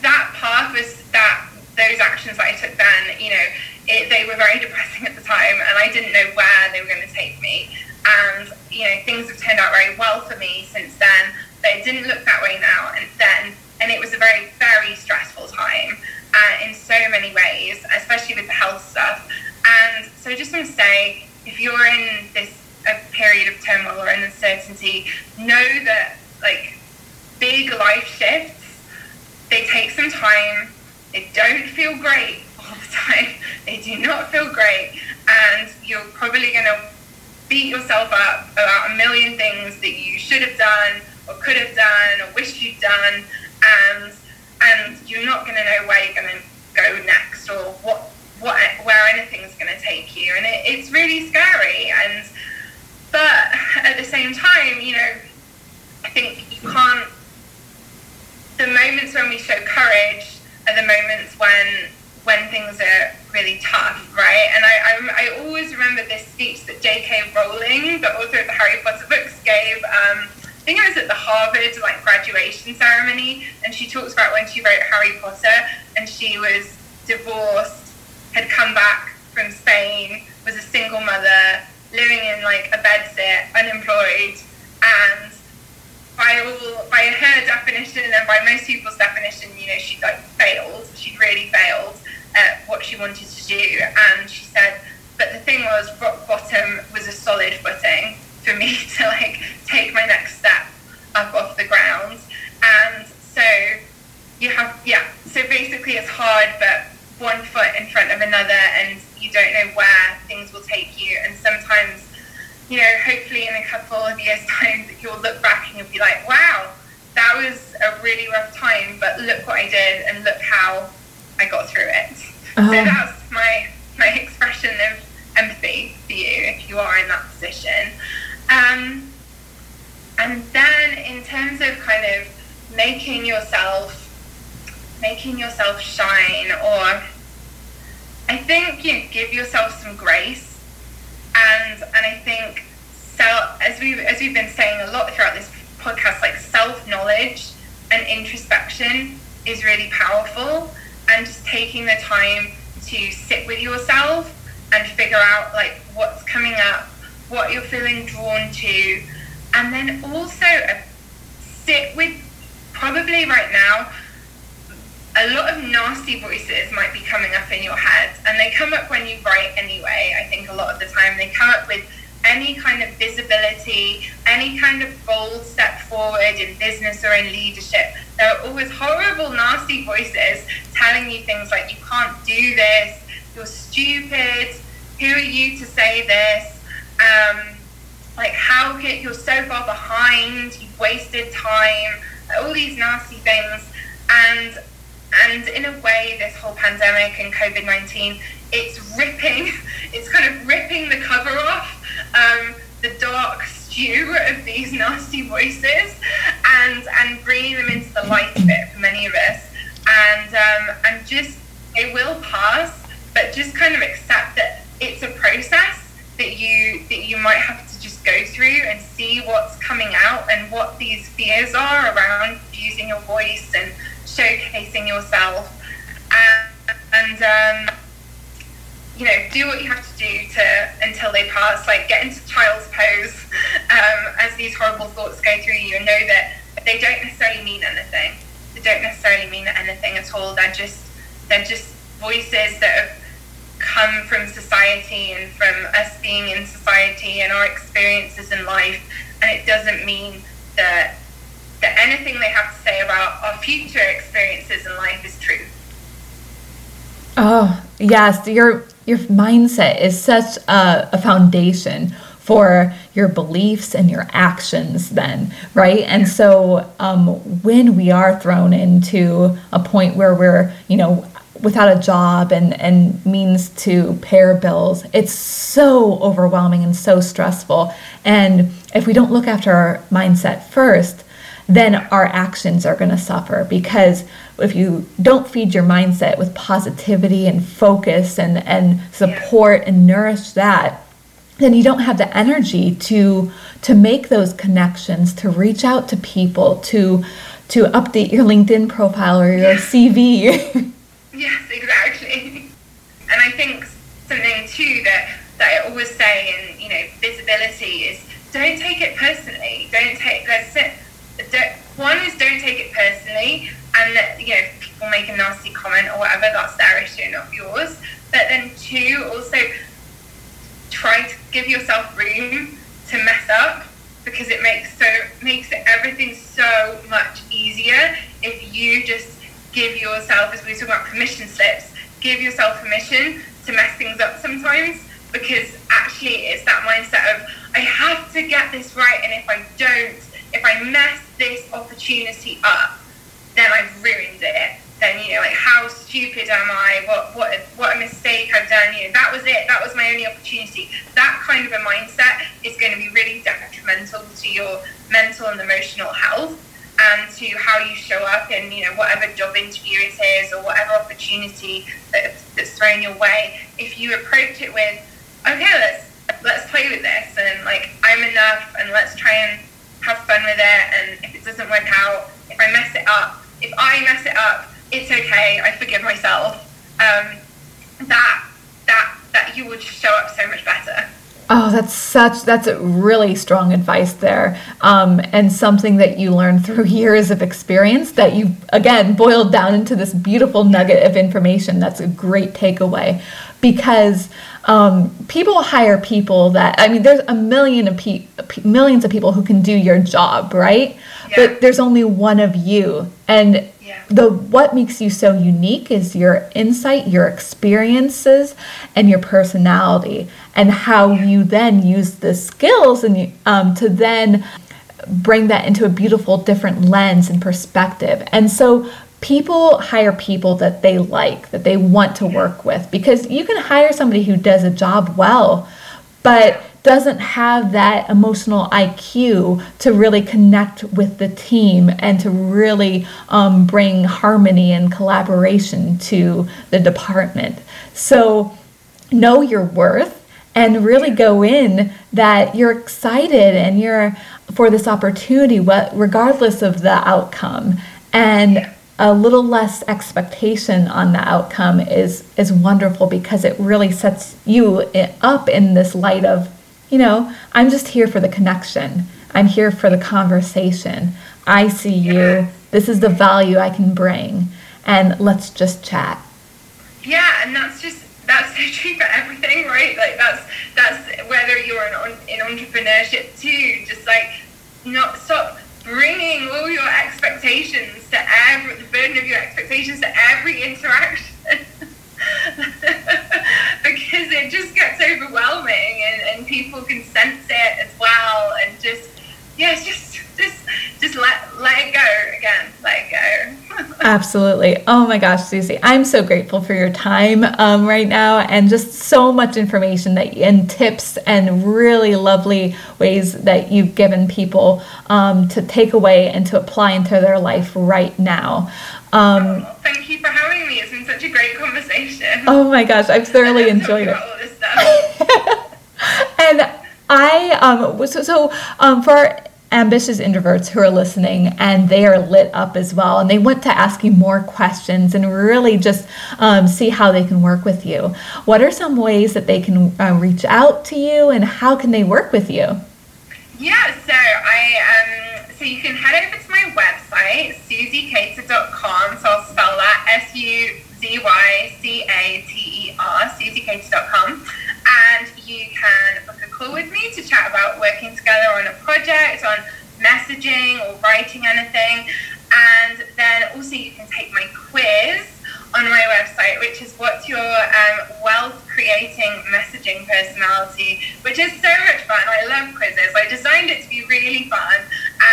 that path was that those actions that I took then, you know, it, they were very depressing at the time, and I didn't know where they were going to take me. And you know, things have turned out very well for me since then but it didn't look that way now. And then, and it was a very, very stressful time uh, in so many ways, especially with the health stuff. And so I just want to say, if you're in this a period of turmoil or uncertainty, know that like big life shifts, they take some time. They don't feel great all the time. They do not feel great, and you're probably going to beat yourself up about a million things that you should have done or could have done or wished you'd done, and and you're not going to know where you're going to go next or what what where anything's going to take you, and it, it's really scary. And but at the same time, you know, I think you can't. The moments when we show courage are the moments when when things are really tough, right? And I, I, I always remember this speech that J.K. Rowling, the author of the Harry Potter books, gave. Um, I think it was at the Harvard like graduation ceremony, and she talks about when she wrote Harry Potter, and she was divorced, had come back from Spain, was a single mother, living in like a bedsit, unemployed, and by all by her definition and by most people's definition, you know, she like failed. She'd really failed at what she wanted to do. And she said, but the thing was, rock bottom was a solid footing for me to like take my next step up off the ground. And so you have, yeah. So basically, it's hard, but one foot in front of another, and you don't know where things will take you. And sometimes, you know, hopefully in a couple of years' time, you'll look back and you'll be like, wow, that was a really rough time, but look what I did, and look how I got through it. Uh-huh. So that's my my expression of empathy for you if you are in that position. Um, and then in terms of kind of making yourself making yourself shine or I think you give yourself some grace. And and I think self as we as we've been saying a lot throughout this podcast like self knowledge and introspection is really powerful. And just taking the time to sit with yourself and figure out like what's coming up, what you're feeling drawn to, and then also sit with probably right now a lot of nasty voices might be coming up in your head. And they come up when you write anyway i think a lot of the time. They come up with any kind of visibility, any kind of bold step forward in business or in leadership. There are always horrible, nasty voices telling you things like, you can't do this, you're stupid, who are you to say this? Um, like, how can you're so far behind, you've wasted time, all these nasty things. And and in a way, this whole pandemic and COVID 19, it's ripping, it's kind of ripping the cover off um, the dark stew of these nasty voices and and bringing them into the light a bit for many of us. And um, and just it will pass but just kind of accept that it's a process that you that you might have to just go through and see what's coming out and what these fears are around using your voice and showcasing yourself and, and um, you know, do what you have to do to until they pass. Like get into child's pose um, as these horrible thoughts go through you, and know that they don't necessarily mean anything. They don't necessarily mean anything at all. They're just they're just voices that have come from society and from us being in society and our experiences in life, and it doesn't mean that that anything they have to say about our future experiences in life is true. Oh, yes, your your mindset is such a, a foundation for your beliefs and your actions then right and so um, when we are thrown into a point where we're you know without a job and and means to pay our bills it's so overwhelming and so stressful. And if we don't look after our mindset first then our actions are going to suffer. Because if you don't feed your mindset with positivity and focus and, and support and nourish that, then you don't have the energy to to make those connections, to reach out to people, to to update your LinkedIn profile or your CV. yes, exactly. And I think something too that that I always say in you know visibility is don't take it personally. Don't take let's one is don't take it personally and that, you know, people make a nasty comment or whatever, that's their issue, not yours. But then two, also try to give yourself room to mess up because it makes so makes everything so much easier if you just give yourself, as we talk about permission slips, give yourself permission to mess things up sometimes because actually it's that mindset of I have to get this right and if I don't, if I mess this opportunity up, then I've ruined it. Then you know, like how stupid am I? What what what a mistake I've done. You know, that was it. That was my only opportunity. That kind of a mindset is going to be really detrimental to your mental and emotional health and to how you show up in you know whatever job interview it is or whatever opportunity that, that's thrown your way. If you approach it with, okay, let's let's play with this and like I'm enough and let's try and have fun with it. And if it doesn't work out, if I mess it up, if I mess it up, it's okay. I forgive myself. Um, that that that you will just show up so much better. Oh, that's such that's a really strong advice there, um, and something that you learned through years of experience that you again boiled down into this beautiful nugget of information. That's a great takeaway, because um, people hire people that I mean, there's a million of pe- millions of people who can do your job, right? Yeah. But there's only one of you, and yeah. the what makes you so unique is your insight, your experiences, and your personality, and how you then use the skills and um, to then bring that into a beautiful different lens and perspective. And so people hire people that they like, that they want to work with, because you can hire somebody who does a job well, but doesn't have that emotional IQ to really connect with the team and to really um, bring harmony and collaboration to the department. So, know your worth and really go in that you're excited and you're for this opportunity, what regardless of the outcome. And a little less expectation on the outcome is is wonderful because it really sets you up in this light of you know i'm just here for the connection. I'm here for the conversation. I see you. This is the value i can bring. And let's just chat. Yeah and that's just that's so true for everything right? Like that's that's whether you're in, in entrepreneurship too. Just like not stop bringing all your expectations to every the burden of your expectations to every interaction. Because it just gets overwhelming and, and people can sense it as well and just yeah just just just let let it go again let it go. Absolutely. Oh my gosh Suzy i'm so grateful for your time um, right now and just so much information that and tips and really lovely ways that you've given people um, to take away and to apply into their life right now. Um, oh, thank you for having me. It's been such a great conversation. Oh my gosh i've thoroughly enjoyed it. and I um so, so um for ambitious introverts who are listening and they are lit up as well and they want to ask you more questions and really just um, see how they can work with you. What are some ways that they can uh, reach out to you and how can they work with you? Yeah so i um so you can head over to my website suzycater.com so i'll spell that s-u-z-y-c-a-t-e-r suzycater.com and you can book a call with me to chat about working together on a project, on messaging or writing anything. And then also you can take my quiz on my website, which is what's your um, wealth creating messaging personality, which is so much fun. I love quizzes. I designed it to be really fun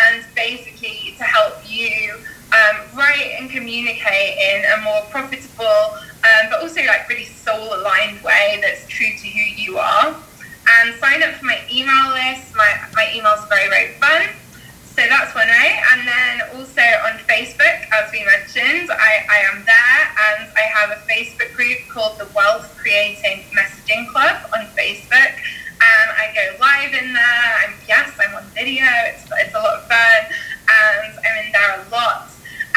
and basically to help you um, write and communicate in a more profitable um, but also like really soul aligned way that's true to who. And sign up for my email list. My, my email's very, very fun. So that's one way. And then also on Facebook, as we mentioned, I, I am there and I have a Facebook group called the Wealth Creating Messaging Club on Facebook. And I go live in there. I'm, yes, I'm on video. It's, it's a lot of fun. And I'm in there a lot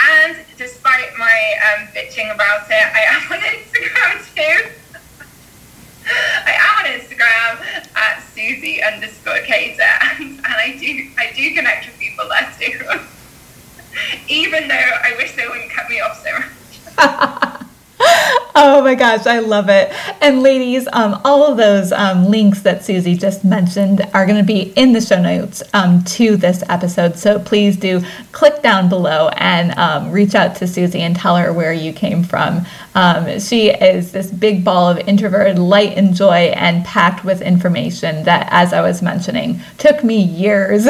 and despite my um, bitching about it, I am on Instagram too. I am on Instagram at Suzy underscore Cater, and, and I do I do connect with people there too. even though I wish they wouldn't cut me off so much. Oh my gosh, I love it. And ladies, um, all of those um, links that Suzy just mentioned are going to be in the show notes um, to this episode. So please do click down below and um, reach out to Suzy and tell her where you came from. Um, she is this big ball of introverted light and joy and packed with information that, as I was mentioning, took me years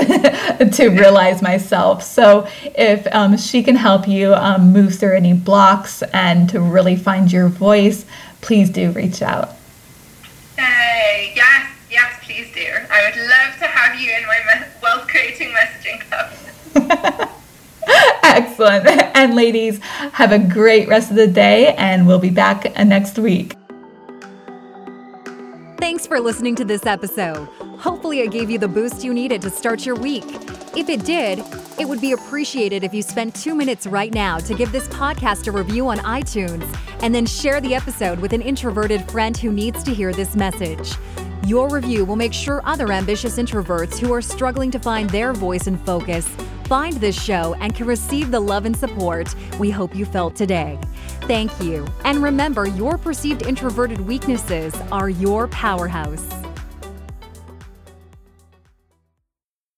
to realize myself. So if um, she can help you move through any blocks and to really find your voice, please do reach out. Hey, yes, yes, please do. I would love to have you in my me- wealth creating messaging club. Excellent. And ladies, have a great rest of the day, and we'll be back uh, next week. Thanks for listening to this episode. Hopefully, it gave you the boost you needed to start your week. If it did, it would be appreciated if you spent two minutes right now to give this podcast a review on iTunes and then share the episode with an introverted friend who needs to hear this message. Your review will make sure other ambitious introverts who are struggling to find their voice and focus find this show and can receive the love and support we hope you felt today. Thank you. And remember, your perceived introverted weaknesses are your powerhouse.